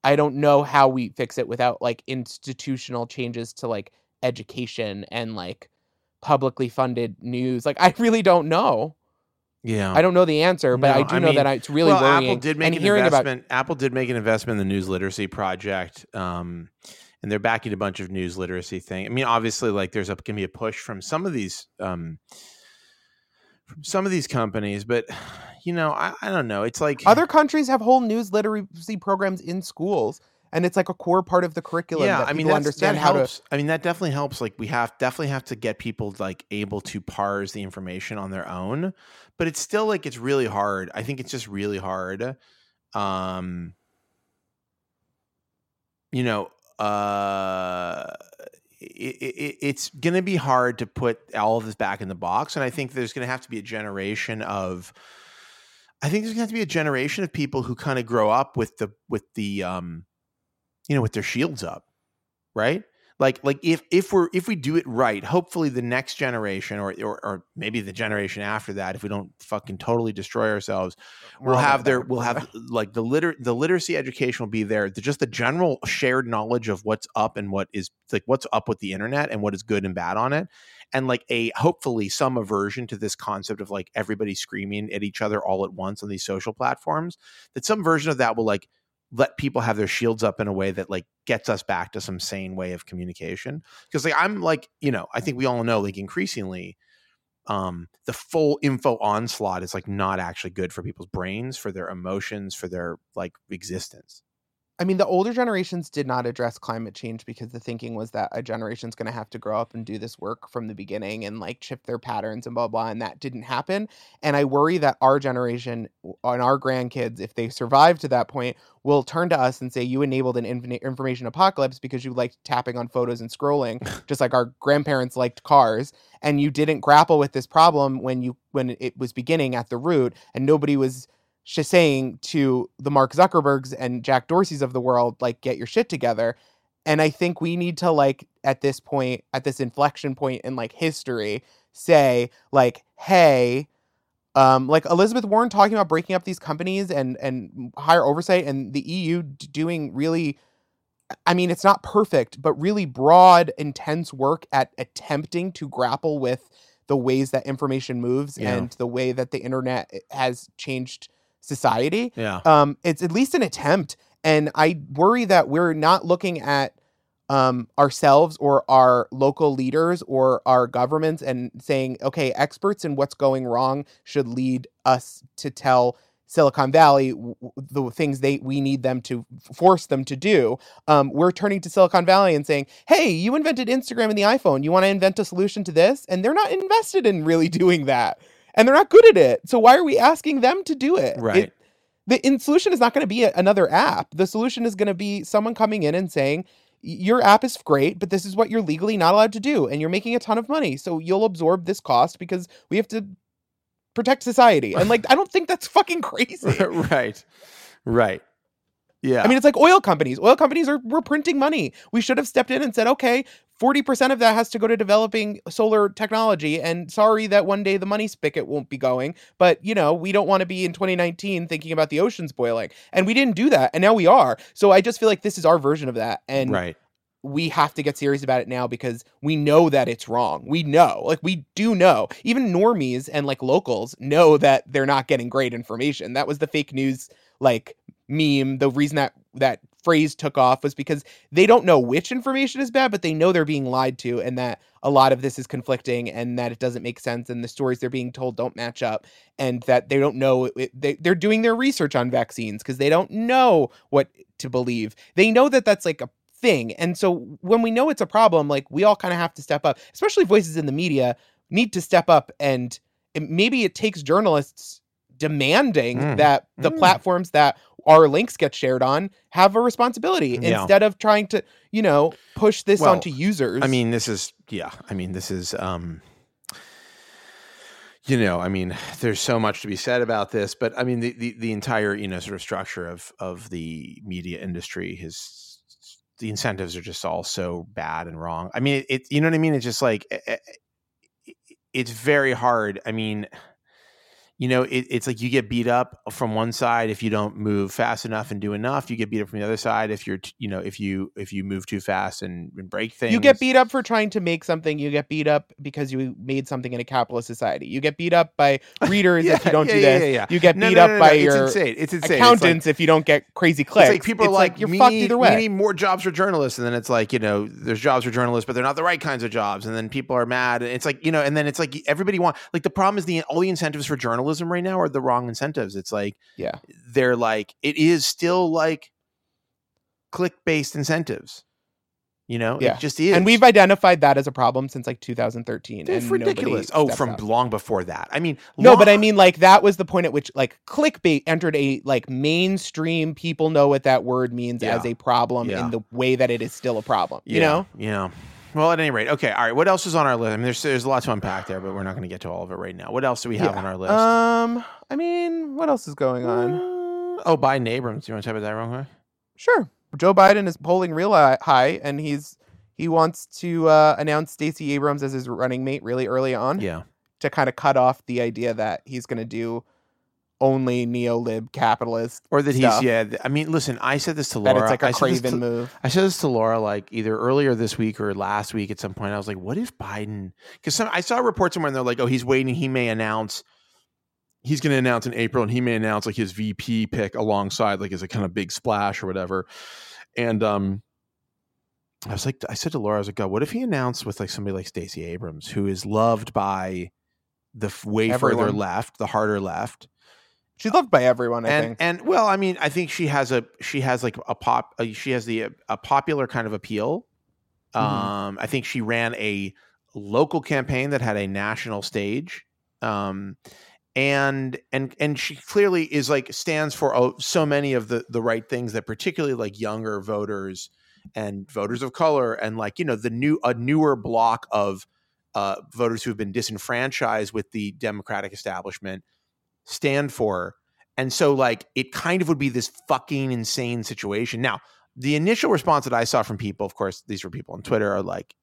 [SPEAKER 2] I don't know how we fix it without like institutional changes to like education and like publicly funded news. Like I really don't know.
[SPEAKER 1] Yeah.
[SPEAKER 2] I don't know the answer, but I do
[SPEAKER 1] I
[SPEAKER 2] know
[SPEAKER 1] mean,
[SPEAKER 2] that I, it's really
[SPEAKER 1] well,
[SPEAKER 2] worrying.
[SPEAKER 1] Apple did make
[SPEAKER 2] and
[SPEAKER 1] an
[SPEAKER 2] hearing about
[SPEAKER 1] investment. Apple did make an investment in the news literacy project, um, and they're backing a bunch of news literacy thing. I mean, obviously, like there's a, can be a push from some of these um, from some of these companies, but you know, I, I don't know. It's like
[SPEAKER 2] other countries have whole news literacy programs in schools, and it's like a core part of the curriculum.
[SPEAKER 1] yeah i mean
[SPEAKER 2] understand
[SPEAKER 1] that
[SPEAKER 2] how
[SPEAKER 1] helps i mean that definitely helps like we have definitely have to get people like able to parse the information on their own but it's still like it's really hard i think it's just really hard um you know uh it, it, it's going to be hard to put all of this back in the box and i think there's going to have to be a generation of i think there's going to have to be a generation of people who kind of grow up with the with the um you know with their shields up right like like if if we're if we do it right hopefully the next generation or or, or maybe the generation after that if we don't fucking totally destroy ourselves
[SPEAKER 2] We're
[SPEAKER 1] we'll have their we'll have like the liter the literacy education will be there. The, just the general shared knowledge of what's up and what is like what's up with the internet and what is good and bad on it. And like a hopefully some aversion to this concept of like everybody screaming at each other all at once on these social platforms that some version of that will like let people have their shields up in a way that like gets us back to some sane way of communication. Because like i'm like you know i think we all know like increasingly um the full info onslaught is like not actually good for people's brains for their emotions for their like existence
[SPEAKER 2] I mean, the older generations did not address climate change because the thinking was that a generation's going to have to grow up and do this work from the beginning and like shift their patterns and blah blah, and that didn't happen. And I worry that our generation and our grandkids, if they survive to that point, will turn to us and say, "You enabled an information apocalypse because you liked tapping on photos and scrolling, just like our grandparents liked cars, and you didn't grapple with this problem when you when it was beginning at the root, and nobody was." Just saying to the Mark Zuckerbergs and Jack Dorseys of the world, like, get your shit together. And I think we need to, like, at this point, at this inflection point in like history, say, like, hey, um, like Elizabeth Warren talking about breaking up these companies and and higher oversight, and the EU doing really, I mean, it's not perfect, but really broad, intense work at attempting to grapple with the ways that information moves
[SPEAKER 1] Yeah.
[SPEAKER 2] and the way that the internet has changed society.
[SPEAKER 1] Yeah.
[SPEAKER 2] Um, it's at least an attempt, and I worry that we're not looking at um, ourselves or our local leaders or our governments and saying, okay, experts in what's going wrong should lead us to tell Silicon Valley w- the things they we need them to force them to do. Um, we're turning to Silicon Valley and saying, "Hey, you invented Instagram and the iPhone. You want to invent a solution to this?" And they're not invested in really doing that, and they're not good at it. So why are we asking them to do it?
[SPEAKER 1] Right.
[SPEAKER 2] It, the in solution is not going to be a, another app. The solution is going to be someone coming in and saying, your app is great, but this is what you're legally not allowed to do, and you're making a ton of money. So you'll absorb this cost because we have to protect society. And like, I don't think that's fucking crazy.
[SPEAKER 1] right. Right. Yeah.
[SPEAKER 2] I mean, it's like oil companies. Oil companies are we're printing money. We should have stepped in and said, okay, 40% of that has to go to developing solar technology. And sorry that one day the money spigot won't be going. But, you know, we don't want to be in 2019 thinking about the oceans boiling. And we didn't do that. And now we are. So I just feel like this is our version of that. And
[SPEAKER 1] right.
[SPEAKER 2] we have to get serious about it now because we know that it's wrong. We know, like, we do know. Even normies and like locals know that they're not getting great information. That was the fake news, like, meme. The reason that that phrase took off was because they don't know which information is bad, but they know they're being lied to and that a lot of this is conflicting and that it doesn't make sense and the stories they're being told don't match up and that they don't know it, they, they're doing their research on vaccines because they don't know what to believe. They know that that's like a thing. And so when we know it's a problem, like we all kind of have to step up, especially voices in the media need to step up and it, maybe it takes journalists demanding
[SPEAKER 1] Mm.
[SPEAKER 2] that the
[SPEAKER 1] Mm.
[SPEAKER 2] platforms that our links get shared on have a responsibility
[SPEAKER 1] Yeah.
[SPEAKER 2] instead of trying to, you know, push this
[SPEAKER 1] Well,
[SPEAKER 2] onto users.
[SPEAKER 1] I mean, this is yeah. I mean, this is um you know, I mean, there's so much to be said about this, but I mean, the the, the entire you know sort of structure of of the media industry has the incentives are just all so bad and wrong. I mean, it, it you know what I mean? It's just like eh, eh, it's very hard. I mean, you know, it, it's like you get beat up from one side if you don't move fast enough and do enough. You get beat up from the other side if you're, you know, if you if you move too fast and, and break things.
[SPEAKER 2] you get beat up for trying to make something. You get beat up because you made something in a capitalist society. You get beat up by readers if you don't
[SPEAKER 1] yeah,
[SPEAKER 2] do
[SPEAKER 1] yeah,
[SPEAKER 2] this.
[SPEAKER 1] yeah, yeah.
[SPEAKER 2] You get
[SPEAKER 1] No,
[SPEAKER 2] beat
[SPEAKER 1] no,
[SPEAKER 2] up
[SPEAKER 1] no, no,
[SPEAKER 2] by your
[SPEAKER 1] it's insane. It's insane. It's like-
[SPEAKER 2] accountants if you don't get crazy clicks.
[SPEAKER 1] It's like people are
[SPEAKER 2] It's
[SPEAKER 1] like,
[SPEAKER 2] you're
[SPEAKER 1] we
[SPEAKER 2] fucked
[SPEAKER 1] need,
[SPEAKER 2] either
[SPEAKER 1] we
[SPEAKER 2] way.
[SPEAKER 1] need more jobs for journalists, and then it's like you know, there's jobs for journalists, but they're not the right kinds of jobs, and then people are mad, and it's like you know, and then it's like everybody want like the problem is the all the incentives for journalism right now are the wrong incentives. It's like
[SPEAKER 2] Yeah.
[SPEAKER 1] they're like it is still like click based incentives. You know,
[SPEAKER 2] Yeah.
[SPEAKER 1] it just is,
[SPEAKER 2] And we've identified that as a problem since like 2013.
[SPEAKER 1] It's ridiculous. Oh, from
[SPEAKER 2] up.
[SPEAKER 1] long before that. I mean,
[SPEAKER 2] No, but I mean, like that was the point at which like clickbait entered a like mainstream. People know what that word means
[SPEAKER 1] Yeah.
[SPEAKER 2] as a problem
[SPEAKER 1] Yeah.
[SPEAKER 2] in the way that it is still a problem. You know,
[SPEAKER 1] yeah. Well, at any rate, okay. All right. What else is on our list? I mean, there's there's a lot to unpack there, but we're not going to get to all of it right now. What else do we have
[SPEAKER 2] Yeah.
[SPEAKER 1] on our list?
[SPEAKER 2] Um, I mean, what else is going on?
[SPEAKER 1] Uh, oh, Biden Abrams. Do you want to talk about that real quick?
[SPEAKER 2] Sure, Joe Biden is polling real hi- high, and he's he wants to uh, announce Stacey Abrams as his running mate really early on
[SPEAKER 1] Yeah.
[SPEAKER 2] to kind of cut off the idea that he's going to do only neo-lib capitalist.
[SPEAKER 1] Or that
[SPEAKER 2] Stuff.
[SPEAKER 1] he's yeah. I mean, listen. I said this to
[SPEAKER 2] That
[SPEAKER 1] Laura.
[SPEAKER 2] it's like
[SPEAKER 1] I
[SPEAKER 2] a
[SPEAKER 1] said
[SPEAKER 2] craven
[SPEAKER 1] to-
[SPEAKER 2] move.
[SPEAKER 1] I said this to Laura like either earlier this week or last week at some point. I was like, what if Biden? Because I saw a report somewhere and they're like, oh, he's waiting. He may announce. He's going to announce in April, and he may announce like his VP pick alongside, like as a kind of big splash or whatever. And um, I was like, I said to Laura, I was like, God, what if he announced with like somebody like Stacey Abrams, who is loved by the way further left, the harder left,
[SPEAKER 2] She's loved by everyone. I
[SPEAKER 1] and
[SPEAKER 2] think.
[SPEAKER 1] and well, I mean, I think she has a she has like a pop uh, she has the a popular kind of appeal.
[SPEAKER 2] Mhm.
[SPEAKER 1] Um, I think she ran a local campaign that had a national stage. Um, and and and she clearly is like stands for oh, so many of the the right things that particularly like younger voters and voters of color and like you know the new a newer block of uh, voters who have been disenfranchised with the democratic establishment stand for. And so like it kind of would be this fucking insane situation. Now the initial response that i saw from people of course these were people on twitter are like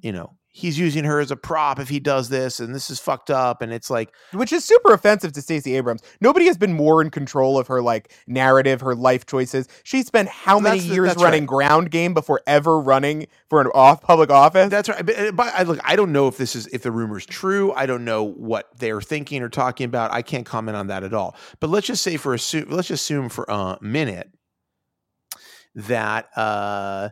[SPEAKER 1] you know he's using her as a prop if he does this and this is fucked up and it's like
[SPEAKER 2] which is super offensive to Stacey Abrams. Nobody has been more in control of her like narrative, her life choices. She spent how many
[SPEAKER 1] the-
[SPEAKER 2] years running
[SPEAKER 1] right.
[SPEAKER 2] ground game before ever running for an off public office?
[SPEAKER 1] That's right. But, but I look, I don't know if this is if the rumor's true. I don't know what they're thinking or talking about. I can't comment on that at all. But let's just say for assume let's just assume for a minute that uh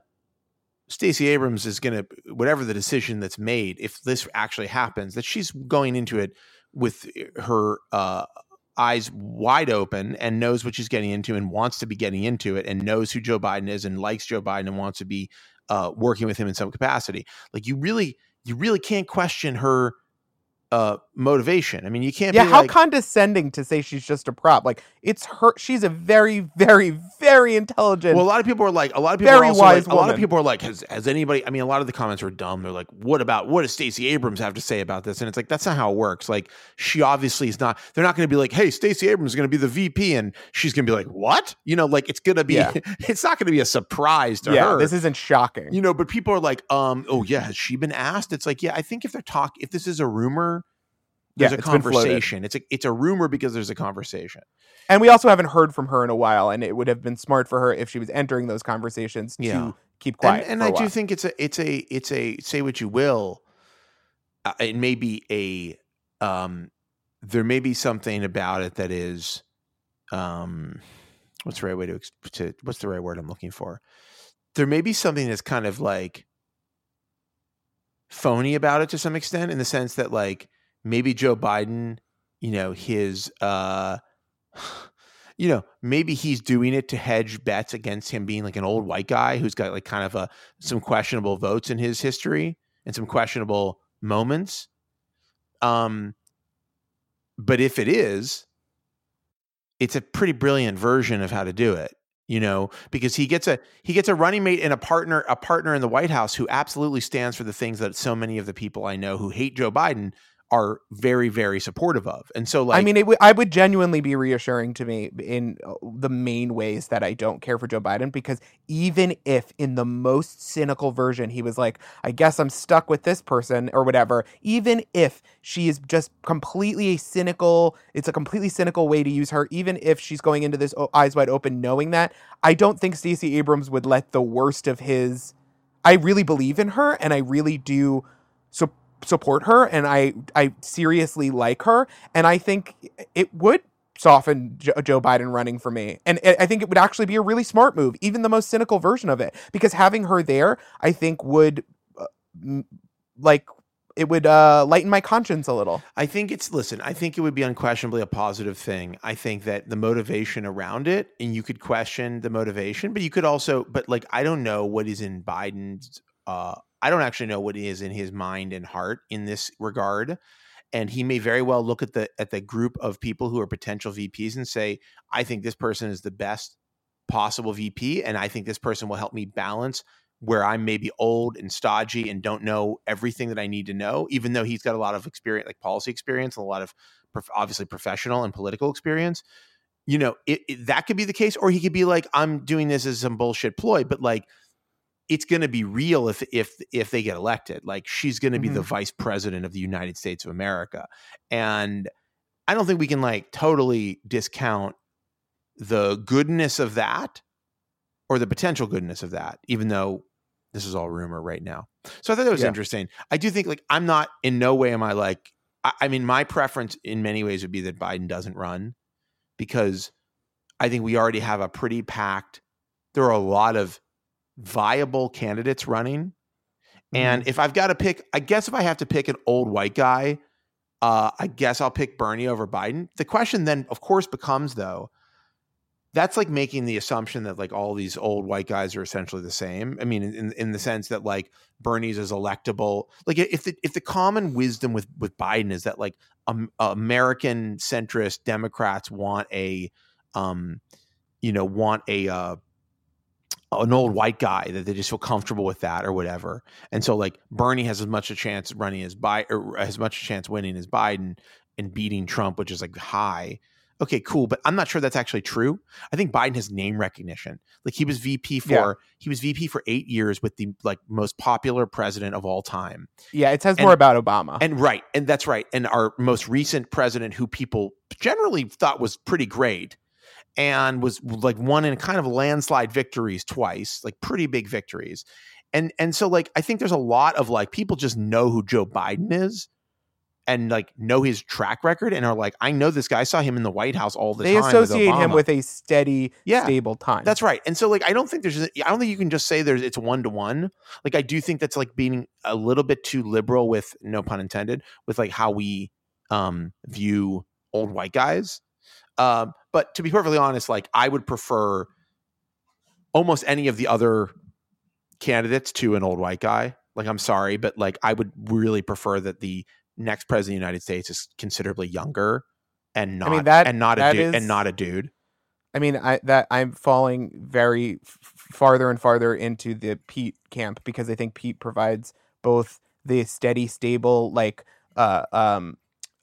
[SPEAKER 1] Stacey Abrams is going to whatever the decision that's made, if this actually happens, that she's going into it with her uh eyes wide open and knows what she's getting into and wants to be getting into it and knows who Joe Biden is and likes Joe Biden and wants to be uh, working with him in some capacity. Like you really, you really can't question her uh, motivation. I mean, you can't.
[SPEAKER 2] yeah, how
[SPEAKER 1] like,
[SPEAKER 2] condescending to say she's just a prop. Like it's her. She's a very, very, very intelligent.
[SPEAKER 1] Well, a lot of people are like, a lot of people
[SPEAKER 2] Very
[SPEAKER 1] are also
[SPEAKER 2] wise
[SPEAKER 1] like, a lot of people are like, has, has anybody? I mean, a lot of the comments are dumb. They're like, what about what does Stacey Abrams have to say about this? And it's like that's not how it works. Like she obviously is not. They're not going to be like, hey, Stacey Abrams is going to be the VP, and she's going to be like, what? You know, like it's going to be.
[SPEAKER 2] Yeah.
[SPEAKER 1] it's not going to be a surprise to
[SPEAKER 2] yeah,
[SPEAKER 1] her.
[SPEAKER 2] this isn't shocking.
[SPEAKER 1] you know, but people are like, um, oh yeah, has she been asked? It's like, yeah, I think if they're talk, if this is a rumor. There's
[SPEAKER 2] Yeah,
[SPEAKER 1] a
[SPEAKER 2] it's been floated.
[SPEAKER 1] conversation. It's a it's a rumor because there's a conversation.
[SPEAKER 2] And we also haven't heard from her in a while, and it would have been smart for her if she was entering those conversations
[SPEAKER 1] Yeah.
[SPEAKER 2] to keep quiet.
[SPEAKER 1] and, and I do think it's a it's a it's a say what you will. Uh, it may be a um, there may be something about it that is, um, what's the right way to, to what's the right word I'm looking for? There may be something that's kind of like phony about it to some extent, in the sense that like maybe Joe Biden, you know, his uh you know, maybe he's doing it to hedge bets against him being like an old white guy who's got like kind of a some questionable votes in his history and some questionable moments. Um but if it is, it's a pretty brilliant version of how to do it, you know, because he gets a he gets a running mate and a partner a partner in the White House who absolutely stands for the things that so many of the people I know who hate Joe Biden are very very supportive of. And so like
[SPEAKER 2] I mean, it w- I would genuinely be reassuring to me in uh, the main ways that I don't care for Joe Biden because even if in the most cynical version he was like, I guess I'm stuck with this person or whatever, even if she is just completely a cynical, it's a completely cynical way to use her, even if she's going into this eyes wide open knowing that, I don't think Stacey Abrams would let the worst of his. I really believe in her and I really do so support her and I I seriously like her and I think it would soften Joe Biden running for me. And I think it would actually be a really smart move, even the most cynical version of it, because having her there, I think would uh, like it would uh, lighten my conscience a little.
[SPEAKER 1] I think it's listen, I think it would be unquestionably a positive thing. I think that the motivation around it, and you could question the motivation, but you could also, but like I don't know what is in Biden's uh I don't actually know what is in his mind and heart in this regard. And he may very well look at the at the group of people who are potential VPs and say, I think this person is the best possible VP, and I think this person will help me balance where I'm maybe old and stodgy and don't know everything that I need to know, even though he's got a lot of experience, like policy experience, and a lot of prof- obviously professional and political experience. You know, it, it- that could be the case, or he could be like, I'm doing this as some bullshit ploy, but like, it's going to be real if if if they get elected. Like, she's going to be the mm-hmm. vice president of the United States of America, and I don't think we can like totally discount the goodness of that or the potential goodness of that, even though this is all rumor right now. So I thought that was
[SPEAKER 2] Yeah.
[SPEAKER 1] interesting. I do think like I'm not in no way am I like I, I mean my preference in many ways would be that Biden doesn't run because I think we already have a pretty packed. There are a lot of viable candidates running, and if I've got to pick, I guess if I have to pick an old white guy, uh, I guess I'll pick Bernie over Biden. The question then, of course, becomes though, that's like making the assumption that like all these old white guys are essentially the same. I mean, in in the sense that like Bernie's is electable. Like if the if the common wisdom with with Biden is that like um, American centrist Democrats want a, um, you know, want a uh, an old white guy that they just feel comfortable with that or whatever. And so like Bernie has as much a chance running as Biden or as much a chance winning as Biden and beating Trump, which is like high. okay, cool, but I'm not sure that's actually true. I think Biden has name recognition. Like he was VP for
[SPEAKER 2] Yeah.
[SPEAKER 1] he was VP for eight years with the like most popular president of all time.
[SPEAKER 2] Yeah, it says
[SPEAKER 1] And-
[SPEAKER 2] more about Obama.
[SPEAKER 1] And right, and that's right. And our most recent president, who people generally thought was pretty great, and was like won in kind of landslide victories twice, like pretty big victories. And and so like I think there's a lot of like people just know who Joe Biden is and like know his track record and are like, I know this guy. I saw him in the White House all the
[SPEAKER 2] they
[SPEAKER 1] time.
[SPEAKER 2] They associate him with a steady,
[SPEAKER 1] Yeah.
[SPEAKER 2] stable time.
[SPEAKER 1] That's right. And so like I don't think there's I don't think you can just say there's it's one to one. Like I do think that's like being a little bit too liberal with no pun intended with like how we um view old white guys. Um but to be perfectly honest like I would prefer almost any of the other candidates to an old white guy. Like I'm sorry but like I would really prefer that the next president of the United States is considerably younger and not
[SPEAKER 2] mean, that-
[SPEAKER 1] and not a dude
[SPEAKER 2] is-
[SPEAKER 1] and not a dude.
[SPEAKER 2] I mean, I that I'm falling very f- farther and farther into the Pete camp because I think Pete provides both the steady, stable, like uh um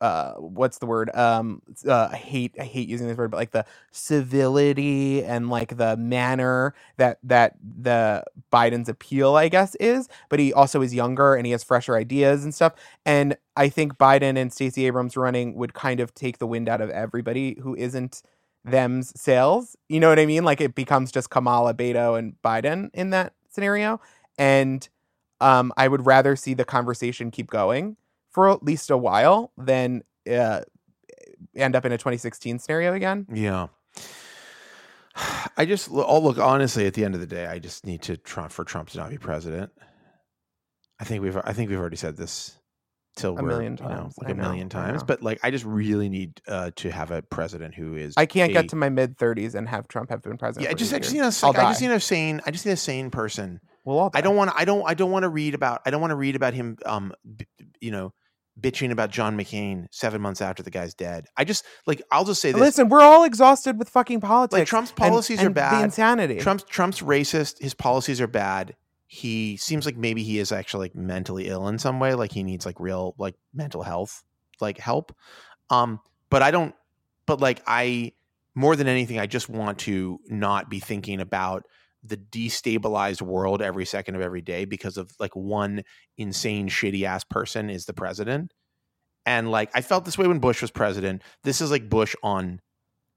[SPEAKER 2] uh what's the word um uh, I hate I hate using this word, but like the civility and like the manner that that the Biden's appeal, I guess, is. But he also is younger and he has fresher ideas and stuff. And I think Biden and Stacey Abrams running would kind of take the wind out of everybody who isn't them's sales. You know what I mean? Like it becomes just Kamala, Beto, and Biden in that scenario. And um, I would rather see the conversation keep going for at least a while than uh, end up in a 2016 scenario again.
[SPEAKER 1] Yeah. I just oh look honestly at the end of the day, I just need to Trump for Trump to not be president. I think we've I think we've already said this till
[SPEAKER 2] A million
[SPEAKER 1] you know,
[SPEAKER 2] times.
[SPEAKER 1] like
[SPEAKER 2] I
[SPEAKER 1] a million
[SPEAKER 2] know, I
[SPEAKER 1] times. But like I just really need uh, to have a president who is
[SPEAKER 2] I can't
[SPEAKER 1] a-
[SPEAKER 2] get to my mid 30s and have Trump have been president.
[SPEAKER 1] yeah. I just I just need a like, I just need a sane I just need a sane person.
[SPEAKER 2] We'll
[SPEAKER 1] I don't want to I don't I don't want to read about I don't want to read about him um b- you know bitching about John McCain seven months after the guy's dead. I just like I'll just say this
[SPEAKER 2] Listen, we're all exhausted with fucking politics.
[SPEAKER 1] like Trump's
[SPEAKER 2] and-
[SPEAKER 1] policies are
[SPEAKER 2] and The
[SPEAKER 1] bad.
[SPEAKER 2] insanity.
[SPEAKER 1] Trump's Trump's racist. His policies are bad. He seems like maybe he is actually like mentally ill in some way. Like he needs like real like mental health like help. Um, but I don't. But like I more than anything, I just want to not be thinking about the destabilized world every second of every day because of like one insane shitty ass person is the president. And like I felt this way when Bush was president. This is like Bush on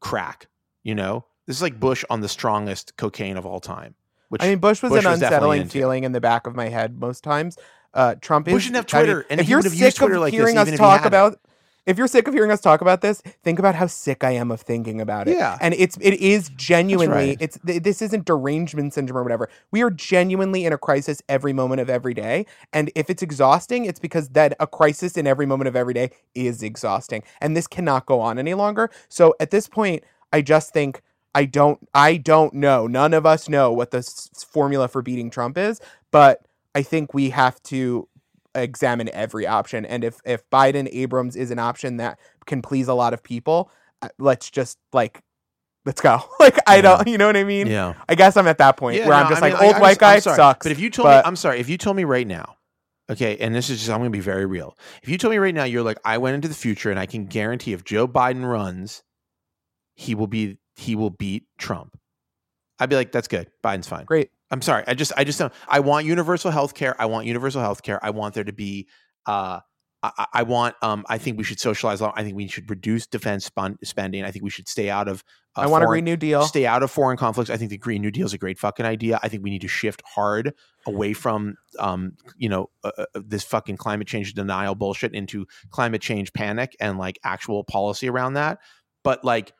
[SPEAKER 1] crack, you know? This is like Bush on the strongest cocaine of all time. Which
[SPEAKER 2] I mean, Bush was
[SPEAKER 1] Bush
[SPEAKER 2] an
[SPEAKER 1] was
[SPEAKER 2] unsettling feeling in the back of my head most times. Uh, Trump is.
[SPEAKER 1] Bush didn't have
[SPEAKER 2] I mean,
[SPEAKER 1] Twitter, and
[SPEAKER 2] if
[SPEAKER 1] he
[SPEAKER 2] you're
[SPEAKER 1] would have used
[SPEAKER 2] sick
[SPEAKER 1] Twitter
[SPEAKER 2] of
[SPEAKER 1] like
[SPEAKER 2] hearing
[SPEAKER 1] even
[SPEAKER 2] us talk about, if you're sick of hearing us talk about this, think about how sick I am of thinking about it.
[SPEAKER 1] Yeah.
[SPEAKER 2] and it's it is genuinely
[SPEAKER 1] right.
[SPEAKER 2] it's th- this isn't derangement syndrome or whatever. We are genuinely in a crisis every moment of every day, and if it's exhausting, it's because that a crisis in every moment of every day is exhausting, and this cannot go on any longer. So at this point, I just think. I don't I don't know. None of us know what the s- formula for beating Trump is, but I think we have to examine every option. And if if Biden Abrams is an option that can please a lot of people, uh, let's just like let's go. like I don't, you know what I mean?
[SPEAKER 1] Yeah.
[SPEAKER 2] I guess I'm at that point
[SPEAKER 1] Yeah,
[SPEAKER 2] where I'm just
[SPEAKER 1] I mean,
[SPEAKER 2] like old
[SPEAKER 1] I-
[SPEAKER 2] white guy sucks.
[SPEAKER 1] But if you told
[SPEAKER 2] but-
[SPEAKER 1] me, I'm sorry, if you told me right now, okay, and this is just, I'm going to be very real. If you told me right now, you're like, I went into the future and I can guarantee if Joe Biden runs, he will be, he will beat Trump. I'd be like, that's good. Biden's fine.
[SPEAKER 2] great.
[SPEAKER 1] I'm sorry. I just I just don't. I want universal health care. I want universal health care. I want there to be. Uh, I, want. Um, I think we should socialize. I think we should reduce defense spon- spending. I think we should stay out of. Uh,
[SPEAKER 2] I want a
[SPEAKER 1] foreign-
[SPEAKER 2] Green New Deal.
[SPEAKER 1] Stay out of foreign conflicts. I think the Green New Deal is a great fucking idea. I think we need to shift hard away from, um, you know, uh, uh, this fucking climate change denial bullshit into climate change panic and like actual policy around that. But like,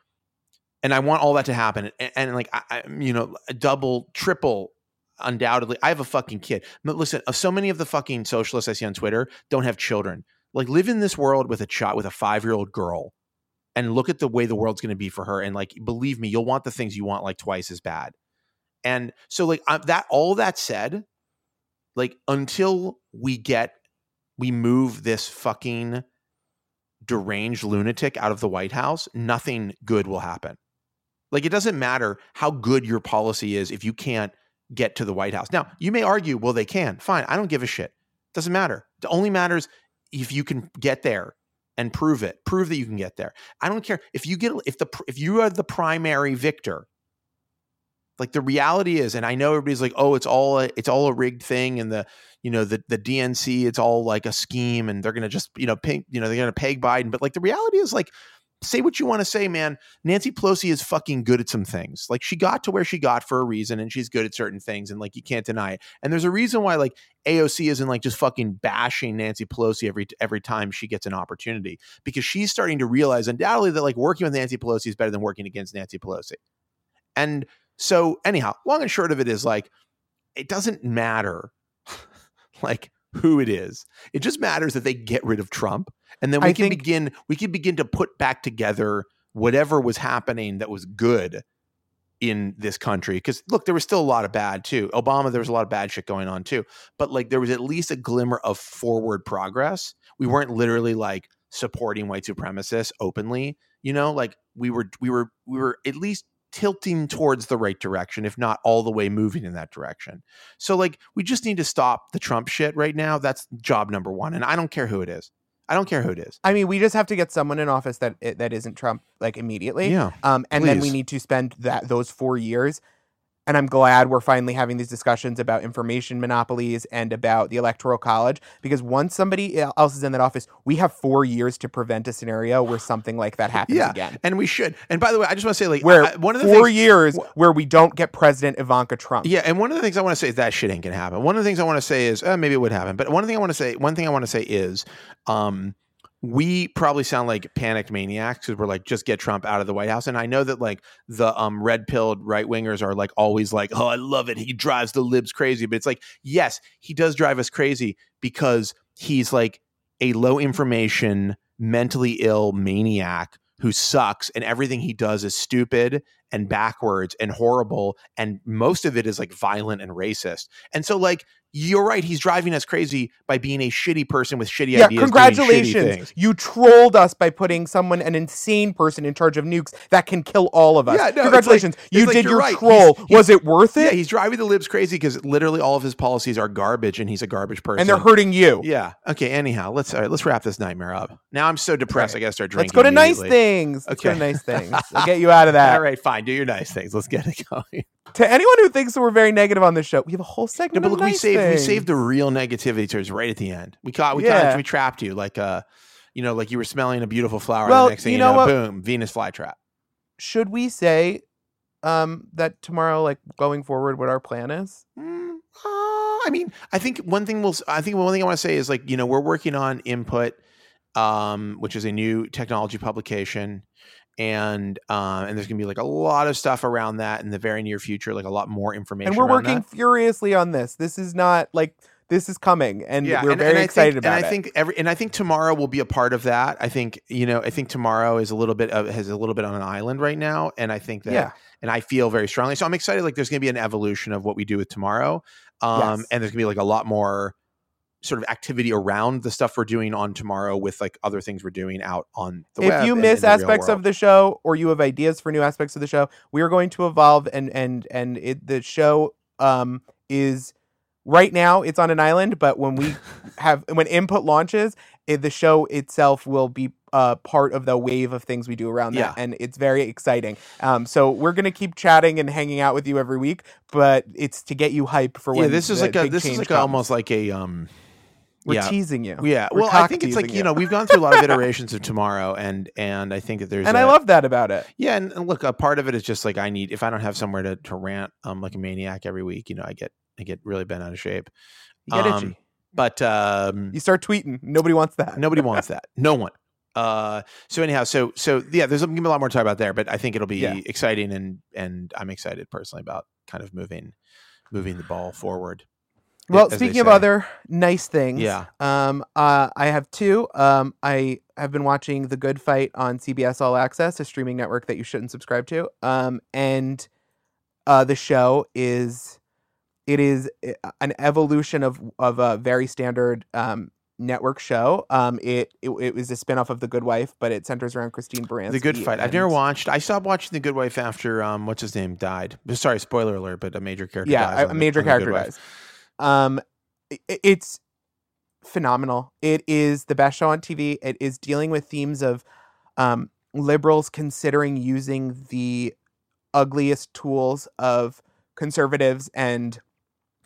[SPEAKER 1] and I want all that to happen. And, and like, I, I, you know, a double, triple, undoubtedly. I have a fucking kid. But listen, so many of the fucking socialists I see on Twitter don't have children. Like, live in this world with a child, with a five year old girl, and look at the way the world's going to be for her. And like, believe me, you'll want the things you want like twice as bad. And so, like I, that. All that said, like until we get, we move this fucking deranged lunatic out of the White House, nothing good will happen. Like it doesn't matter how good your policy is if you can't get to the White House. Now, you may argue, well, they can. Fine. I don't give a shit. Doesn't matter. It only matters if you can get there and prove it. Prove that you can get there. I don't care if you get if the if you are the primary victor. Like the reality is, and I know everybody's like, "Oh, it's all a, it's all a rigged thing," and the you know the the DNC, it's all like a scheme, and they're gonna just you know pay, you know they're gonna peg Biden. But like the reality is, like say what you want to say, man. Nancy Pelosi is fucking good at some things. Like she got to where she got for a reason and she's good at certain things and like you can't deny it. And there's a reason why like AOC isn't like just fucking bashing Nancy Pelosi every every time she gets an opportunity because she's starting to realize undoubtedly that like working with Nancy Pelosi is better than working against Nancy Pelosi. And so anyhow, long and short of it is like it doesn't matter like who it is. It just matters that they get rid of Trump and then we
[SPEAKER 2] I
[SPEAKER 1] can
[SPEAKER 2] think-
[SPEAKER 1] begin we can begin to put back together whatever was happening that was good in this country. Because look there was still a lot of bad too. Obama there was a lot of bad shit going on too. But like there was at least a glimmer of forward progress. We mm. weren't literally like supporting white supremacists openly you know? Like we were we were we were at least tilting towards the right direction if not all the way moving in that direction. So like we just need to stop the trump shit right now. That's job number one and i don't care who it is i don't care who it is
[SPEAKER 2] I mean, we just have to get someone in office that that isn't Trump like immediately.
[SPEAKER 1] yeah
[SPEAKER 2] Um, and then we need to spend that those four years. And I'm glad we're finally having these discussions about information monopolies and about the electoral college because once somebody else is in that office, we have four years to prevent a scenario where something like that happens
[SPEAKER 1] yeah
[SPEAKER 2] again.
[SPEAKER 1] and we should and by the way i just want to say like
[SPEAKER 2] Where
[SPEAKER 1] I- one of the
[SPEAKER 2] four
[SPEAKER 1] things
[SPEAKER 2] years
[SPEAKER 1] wh-
[SPEAKER 2] where we don't get President Ivanka Trump.
[SPEAKER 1] Yeah, and one of the things I want to say is that shit ain't gonna happen. One of the things I want to say is uh, maybe it would happen, but one thing I want to say, one thing I want to say is, um, we probably sound like panicked maniacs because we're like, just get Trump out of the White House. And I know that like the um red pilled right wingers are like always like, oh, I love it. He drives the libs crazy, but it's like, yes, he does drive us crazy because he's like a low information, mentally ill maniac who sucks and everything he does is stupid and backwards and horrible and most of it is like violent and racist. And so like you're right, he's driving us crazy by being a shitty person with shitty
[SPEAKER 2] Yeah,
[SPEAKER 1] ideas. shitty
[SPEAKER 2] congratulations. You trolled us by putting someone, an insane person, in charge of nukes that can kill all of us.
[SPEAKER 1] Yeah, no, it's like-
[SPEAKER 2] congratulations. you
[SPEAKER 1] like
[SPEAKER 2] did your
[SPEAKER 1] right.
[SPEAKER 2] troll.
[SPEAKER 1] He's- he's-
[SPEAKER 2] Was it worth it?
[SPEAKER 1] Yeah, he's driving the libs crazy because literally all of his policies are garbage and he's a garbage person.
[SPEAKER 2] and they're hurting you.
[SPEAKER 1] Yeah. Okay. Anyhow, let's all right, let's wrap this nightmare up. Now I'm so depressed. I gotta start drinking.
[SPEAKER 2] Let's go to nice things. Let's go to nice things. I'll get you out of that.
[SPEAKER 1] All right, fine. Do your nice things. Let's get it going.
[SPEAKER 2] To anyone who thinks that we're very negative on this show, we have a whole segment.
[SPEAKER 1] No, but
[SPEAKER 2] of
[SPEAKER 1] look, we
[SPEAKER 2] nice
[SPEAKER 1] saved we saved the real negativity towards right at the end. We caught we
[SPEAKER 2] Yeah.
[SPEAKER 1] caught we trapped you like uh you know like you were smelling a beautiful flower.
[SPEAKER 2] Well,
[SPEAKER 1] the next thing
[SPEAKER 2] you
[SPEAKER 1] you,
[SPEAKER 2] know
[SPEAKER 1] know, boom, Venus flytrap.
[SPEAKER 2] Should we say um, that tomorrow, like going forward, what our plan is?
[SPEAKER 1] Mm, uh, I mean, I think one thing we'll. I think one thing I want to say is like you know we're working on Input, um, which is a new technology publication, and um, and there's gonna be like a lot of stuff around that in the very near future, like a lot more information.
[SPEAKER 2] And we're working
[SPEAKER 1] that.
[SPEAKER 2] furiously on this. This is not like this is coming, and we're
[SPEAKER 1] and-
[SPEAKER 2] very
[SPEAKER 1] and
[SPEAKER 2] excited
[SPEAKER 1] think,
[SPEAKER 2] about
[SPEAKER 1] and
[SPEAKER 2] it.
[SPEAKER 1] I think every and I think tomorrow will be a part of that. I think you know I think tomorrow is a little bit of has a little bit on an island right now, and I think that
[SPEAKER 2] yeah,
[SPEAKER 1] and I feel very strongly. So I'm excited. Like there's going to be an evolution of what we do with tomorrow, um,
[SPEAKER 2] Yes.
[SPEAKER 1] and there's going to be like a lot more sort of activity around the stuff we're doing on tomorrow with like other things we're doing out on the
[SPEAKER 2] if
[SPEAKER 1] web
[SPEAKER 2] you miss
[SPEAKER 1] the
[SPEAKER 2] aspects
[SPEAKER 1] world.
[SPEAKER 2] of the show or you have ideas for new aspects of the show we are going to evolve and and and it, the show um is right now it's on an island but when we have when input launches it, the show itself will be uh, part of the wave of things we do around that
[SPEAKER 1] Yeah.
[SPEAKER 2] and it's very exciting um, so we're gonna keep chatting and hanging out with you every week but it's to get you hype for when
[SPEAKER 1] yeah, this is
[SPEAKER 2] the
[SPEAKER 1] like a this is like a, almost like a um
[SPEAKER 2] we're
[SPEAKER 1] yeah.
[SPEAKER 2] teasing you
[SPEAKER 1] yeah.
[SPEAKER 2] We're
[SPEAKER 1] Well, I think it's like you know we've gone through a lot of iterations of tomorrow, and and I think that there's
[SPEAKER 2] and
[SPEAKER 1] I
[SPEAKER 2] I love that about it
[SPEAKER 1] Yeah, and, and look, a part of it is just like I need if I don't have somewhere to, to rant um like a maniac every week, you know, I get I get really bent out of shape.
[SPEAKER 2] you get
[SPEAKER 1] Um,
[SPEAKER 2] itchy
[SPEAKER 1] But um
[SPEAKER 2] you start tweeting nobody wants that
[SPEAKER 1] nobody wants that. No one. Uh so anyhow, so so yeah, there's gonna be a lot more to talk about there, but I think it'll be
[SPEAKER 2] Yeah.
[SPEAKER 1] exciting and and I'm excited personally about kind of moving moving the ball forward.
[SPEAKER 2] Well, speaking of other nice things,
[SPEAKER 1] Yeah.
[SPEAKER 2] um, uh, I have two. Um, I have been watching The Good Fight on CBS All Access, a streaming network that you shouldn't subscribe to. Um, and uh, the show is it is uh, an evolution of of a very standard um, network show. Um, it, it it was a spinoff of The Good Wife, but it centers around Christine Baranski.
[SPEAKER 1] the Good Fight. I've never watched. I stopped watching The Good Wife after um what's his name died. Sorry, spoiler alert, but a major character
[SPEAKER 2] Yeah,
[SPEAKER 1] dies
[SPEAKER 2] a- a major
[SPEAKER 1] The
[SPEAKER 2] character dies. Um, i- i- it's phenomenal. It is the best show on TV. It is dealing with themes of um, liberals considering using the ugliest tools of conservatives and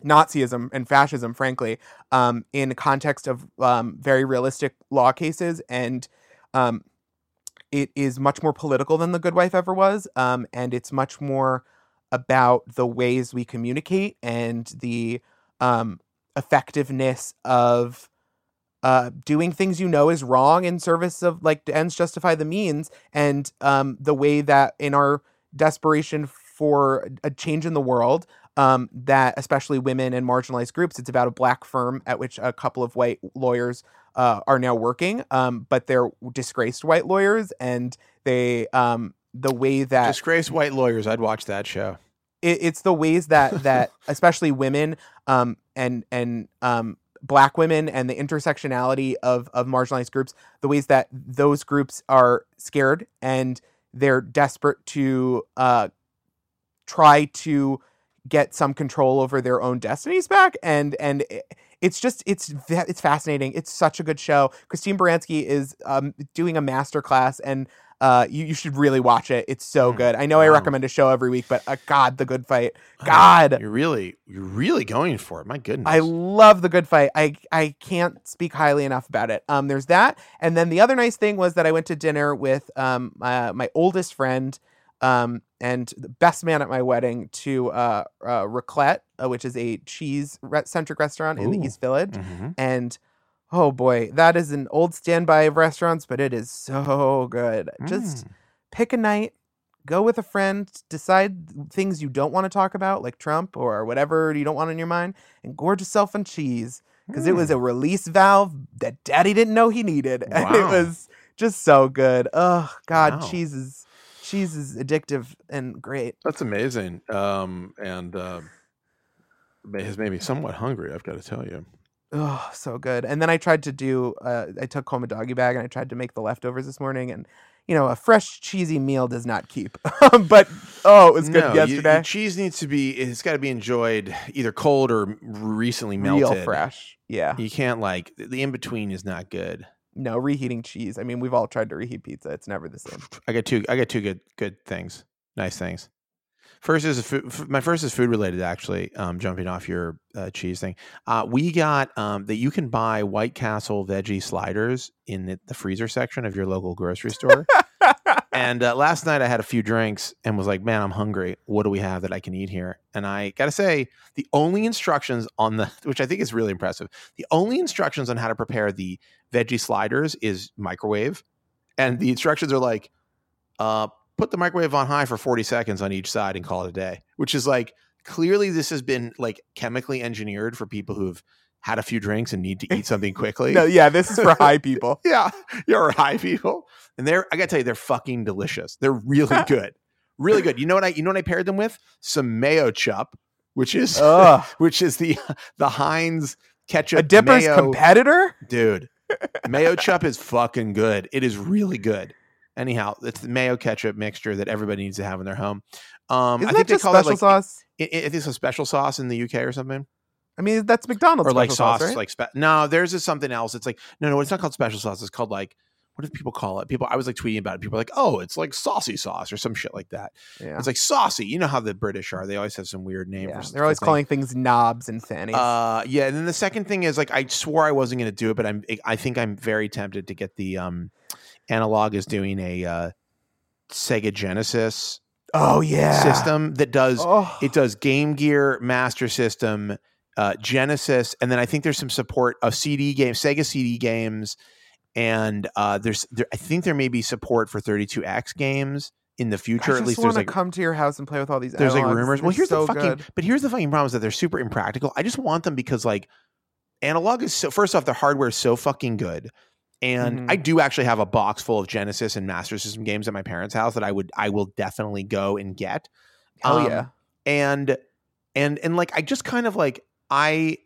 [SPEAKER 2] Nazism and fascism, frankly, um, in context of um, very realistic law cases. And um, it is much more political than The Good Wife ever was. Um, and it's much more about the ways we communicate and the um, effectiveness of uh, doing things you know is wrong in service of like ends justify the means, and um, the way that in our desperation for a change in the world, um, that especially women and marginalized groups, it's about a black firm at which a couple of white lawyers uh, are now working, um, but they're disgraced white lawyers, and they um, the way that
[SPEAKER 1] Disgraced white lawyers. I'd watch that show.
[SPEAKER 2] It, it's the ways that that especially women um and and um black women and the intersectionality of of marginalized groups the ways that those groups are scared and they're desperate to uh try to get some control over their own destinies back. And and it's just it's it's fascinating. It's such a good show. Christine baranski is um doing a master class and uh, you, you should really watch it. It's so
[SPEAKER 1] Hmm.
[SPEAKER 2] good. I know I recommend a show every week, but uh, God, the good fight. God,
[SPEAKER 1] You're really, you're really going for it. My goodness.
[SPEAKER 2] I love the good fight. I I can't speak highly enough about it. Um, there's that, and then the other nice thing was that I went to dinner with um my, my oldest friend, um, and the best man at my wedding to uh, uh Raclette, uh, which is a cheese re- centric restaurant in
[SPEAKER 1] Ooh.
[SPEAKER 2] the East Village,
[SPEAKER 1] Mhm.
[SPEAKER 2] and oh boy, that is an old standby of restaurants, but it is so good. Just
[SPEAKER 1] Mm.
[SPEAKER 2] pick a night, go with a friend, decide things you don't want to talk about, like Trump or whatever you don't want on your mind, and gorge yourself on cheese because it was
[SPEAKER 1] Mm.
[SPEAKER 2] a release valve that Daddy didn't know he needed, and it was just so good. Oh God,
[SPEAKER 1] Wow.
[SPEAKER 2] cheese is cheese is addictive and great.
[SPEAKER 1] That's amazing. Um, and uh, ma- has made me somewhat hungry. I've got to tell you.
[SPEAKER 2] Oh, so good. And then I tried to do. Uh, I took home a doggy bag and I tried to make the leftovers this morning, and you know, a fresh cheesy meal does not keep. but oh, it was good
[SPEAKER 1] No, you- you- cheese needs to be. It's got to be enjoyed either cold or recently melted.
[SPEAKER 2] Real fresh. Yeah.
[SPEAKER 1] You can't like the in between is not good.
[SPEAKER 2] No, reheating cheese. I mean, we've all tried to reheat pizza. It's never the same.
[SPEAKER 1] I got two. I got two good good things. Nice things. First is food, f- my first is food related actually. Um, jumping off your uh, cheese thing, uh, we got um, that you can buy White Castle veggie sliders in the, the freezer section of your local grocery store. and uh, last night I had a few drinks and was like, man, I'm hungry. What do we have that I can eat here? And I got to say, the only instructions on the, which I think is really impressive, the only instructions on how to prepare the veggie sliders is microwave. And the instructions are like, uh, put the microwave on high for 40 seconds on each side and call it a day, which is like, clearly this has been like chemically engineered for people who've had a few drinks and need to eat something quickly.
[SPEAKER 2] no, yeah, this is for high people.
[SPEAKER 1] Yeah, you're high people, and they're I gotta tell you, they're fucking delicious. They're really good, really good. You know what I you know what I paired them with? Some Mayochup, which is
[SPEAKER 2] Ugh.
[SPEAKER 1] which is the the Heinz ketchup.
[SPEAKER 2] A dipper's
[SPEAKER 1] mayo,
[SPEAKER 2] competitor?
[SPEAKER 1] dude. Mayochup is fucking good. It is really good. Anyhow, it's the mayo ketchup mixture that everybody needs to have in their home. Um,
[SPEAKER 2] Isn't
[SPEAKER 1] I
[SPEAKER 2] that
[SPEAKER 1] think they
[SPEAKER 2] just
[SPEAKER 1] call
[SPEAKER 2] special
[SPEAKER 1] it like
[SPEAKER 2] sauce?
[SPEAKER 1] I, I think it's a special sauce in the UK or something
[SPEAKER 2] I mean, that's McDonald's
[SPEAKER 1] or like
[SPEAKER 2] special
[SPEAKER 1] sauce,
[SPEAKER 2] right?
[SPEAKER 1] like spe- no, There's is something else. It's like no, no, it's not called special sauce. It's called like what do people call it? People, I was like tweeting about it. People are like, oh, it's like saucy sauce or some shit like that.
[SPEAKER 2] yeah.
[SPEAKER 1] It's like saucy. You know how the British are? They always have some weird name.
[SPEAKER 2] yeah. They're always
[SPEAKER 1] for
[SPEAKER 2] calling things knobs and fannies.
[SPEAKER 1] Uh, yeah. And then the second thing is like I swore I wasn't going to do it, but I'm. I think I'm very tempted to get the um, Analogue is doing a uh, Sega Genesis
[SPEAKER 2] oh, yeah.
[SPEAKER 1] system that does
[SPEAKER 2] Oh.
[SPEAKER 1] it does Game Gear, Master System, uh, Genesis, and then I think there's some support of CD games, Sega CD games, and uh, there's there, I think there may be support for 32X games in the future. At least
[SPEAKER 2] want
[SPEAKER 1] there's
[SPEAKER 2] to
[SPEAKER 1] like
[SPEAKER 2] come to your house and play with all these
[SPEAKER 1] there's like rumors. Well,
[SPEAKER 2] They're
[SPEAKER 1] here's
[SPEAKER 2] so
[SPEAKER 1] the fucking
[SPEAKER 2] good.
[SPEAKER 1] but here's the fucking problem is that they're super impractical. I just want them because like Analogue is so first off the hardware is so fucking good. And
[SPEAKER 2] Mhm.
[SPEAKER 1] I do actually have a box full of Genesis and Master System games at my parents' house that I would I will definitely go and get
[SPEAKER 2] Hell
[SPEAKER 1] um,
[SPEAKER 2] yeah.
[SPEAKER 1] and and and like i just kind of like i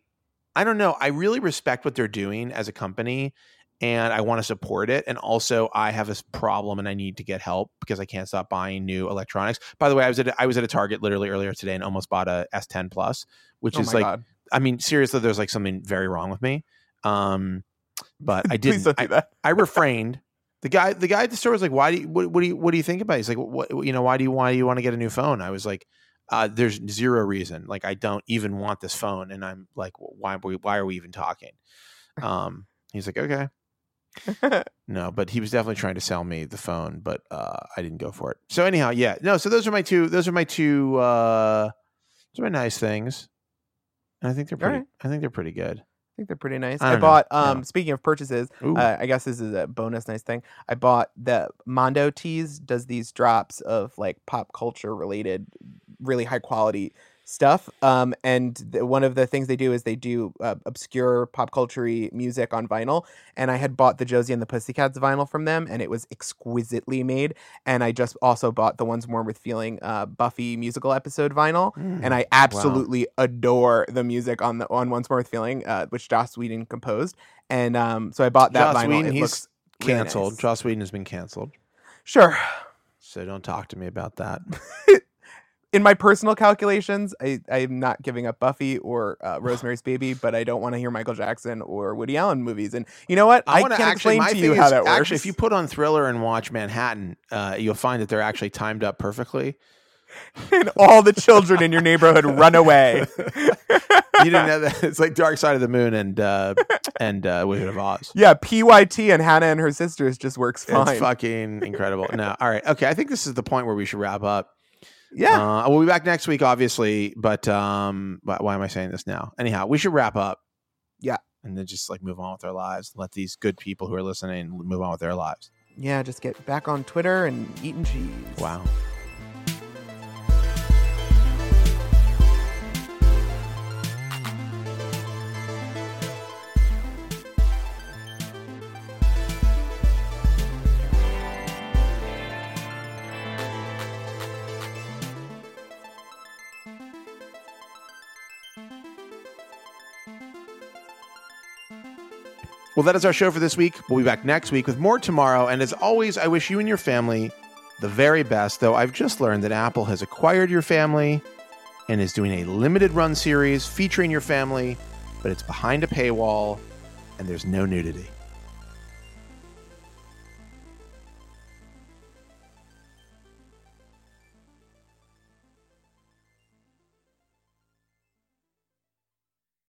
[SPEAKER 1] i don't know i really respect what they're doing as a company and i want to support it and also i have this problem and i need to get help because i can't stop buying new electronics by the way i was at a, i was at a target literally earlier today and almost bought a s10 plus which
[SPEAKER 2] Oh
[SPEAKER 1] is like
[SPEAKER 2] God.
[SPEAKER 1] i mean seriously there's like something very wrong with me Um, but I didn't.
[SPEAKER 2] do
[SPEAKER 1] I,
[SPEAKER 2] that.
[SPEAKER 1] I refrained. The guy, the guy at the store was like, "Why do you? What, what do you? What do you think about?" it? He's like, "What? You know, why do you? Why do you want to get a new phone?" I was like, uh, "There's zero reason. Like, I don't even want this phone." And I'm like, "Why? Why are we even talking?" Um, he's like, "Okay." No, but he was definitely trying to sell me the phone, but uh, I didn't go for it. So anyhow, yeah, no. So those are my two. Those are my two. Uh, those are my nice things, and I think they're pretty.
[SPEAKER 2] right.
[SPEAKER 1] I think they're pretty good.
[SPEAKER 2] I think they're pretty nice.
[SPEAKER 1] I
[SPEAKER 2] I,
[SPEAKER 1] don't know.
[SPEAKER 2] bought.
[SPEAKER 1] Yeah.
[SPEAKER 2] Um, speaking of purchases, uh, I guess this is a bonus nice thing. I bought the Mondo Tees does these drops of like pop culture related, really high quality stuff. Um, and the, one of the things they do is they do uh, obscure pop culture music on vinyl. And I had bought the Josie and the Pussycats vinyl from them, and it was exquisitely made. And I just also bought the Once More with Feeling uh, Buffy musical episode vinyl
[SPEAKER 1] Mm.
[SPEAKER 2] and I absolutely adore the music on the on Once More with Feeling, uh, which Joss Whedon composed, and um, so I bought that
[SPEAKER 1] Joss
[SPEAKER 2] vinyl.
[SPEAKER 1] Whedon,
[SPEAKER 2] it
[SPEAKER 1] he's
[SPEAKER 2] looks really
[SPEAKER 1] canceled.
[SPEAKER 2] nice.
[SPEAKER 1] Joss Whedon has been canceled.
[SPEAKER 2] Sure.
[SPEAKER 1] So don't talk to me about that.
[SPEAKER 2] In my personal calculations, I I'm not giving up Buffy or uh, Rosemary's Baby, but I don't want to hear Michael Jackson or Woody Allen movies. And you know what? I,
[SPEAKER 1] wanna
[SPEAKER 2] can't
[SPEAKER 1] actually,
[SPEAKER 2] explain to you how that works.
[SPEAKER 1] Actually, if you put on Thriller and watch Manhattan, uh, you'll find that they're actually timed up perfectly.
[SPEAKER 2] and all the children in your neighborhood run away.
[SPEAKER 1] You didn't know that? It's like Dark Side of the Moon and uh, and uh, Wizard of Oz.
[SPEAKER 2] yeah, PYT and Hannah and her sisters just works fine.
[SPEAKER 1] It's fucking incredible. No, all right, okay. I think this is the point where we should wrap up.
[SPEAKER 2] Yeah.
[SPEAKER 1] Uh, we'll be back next week, obviously. But um, why, why am I saying this now? Anyhow, we should wrap up.
[SPEAKER 2] Yeah.
[SPEAKER 1] and then just like move on with our lives. Let these good people who are listening move on with their lives.
[SPEAKER 2] yeah, just get back on Twitter and eating cheese.
[SPEAKER 1] Wow. Well, that is our show for this week. We'll be back next week with more tomorrow. And as always, I wish you and your family the very best, though I've just learned that Apple has acquired your family and is doing a limited run series featuring your family, but it's behind a paywall and there's no nudity.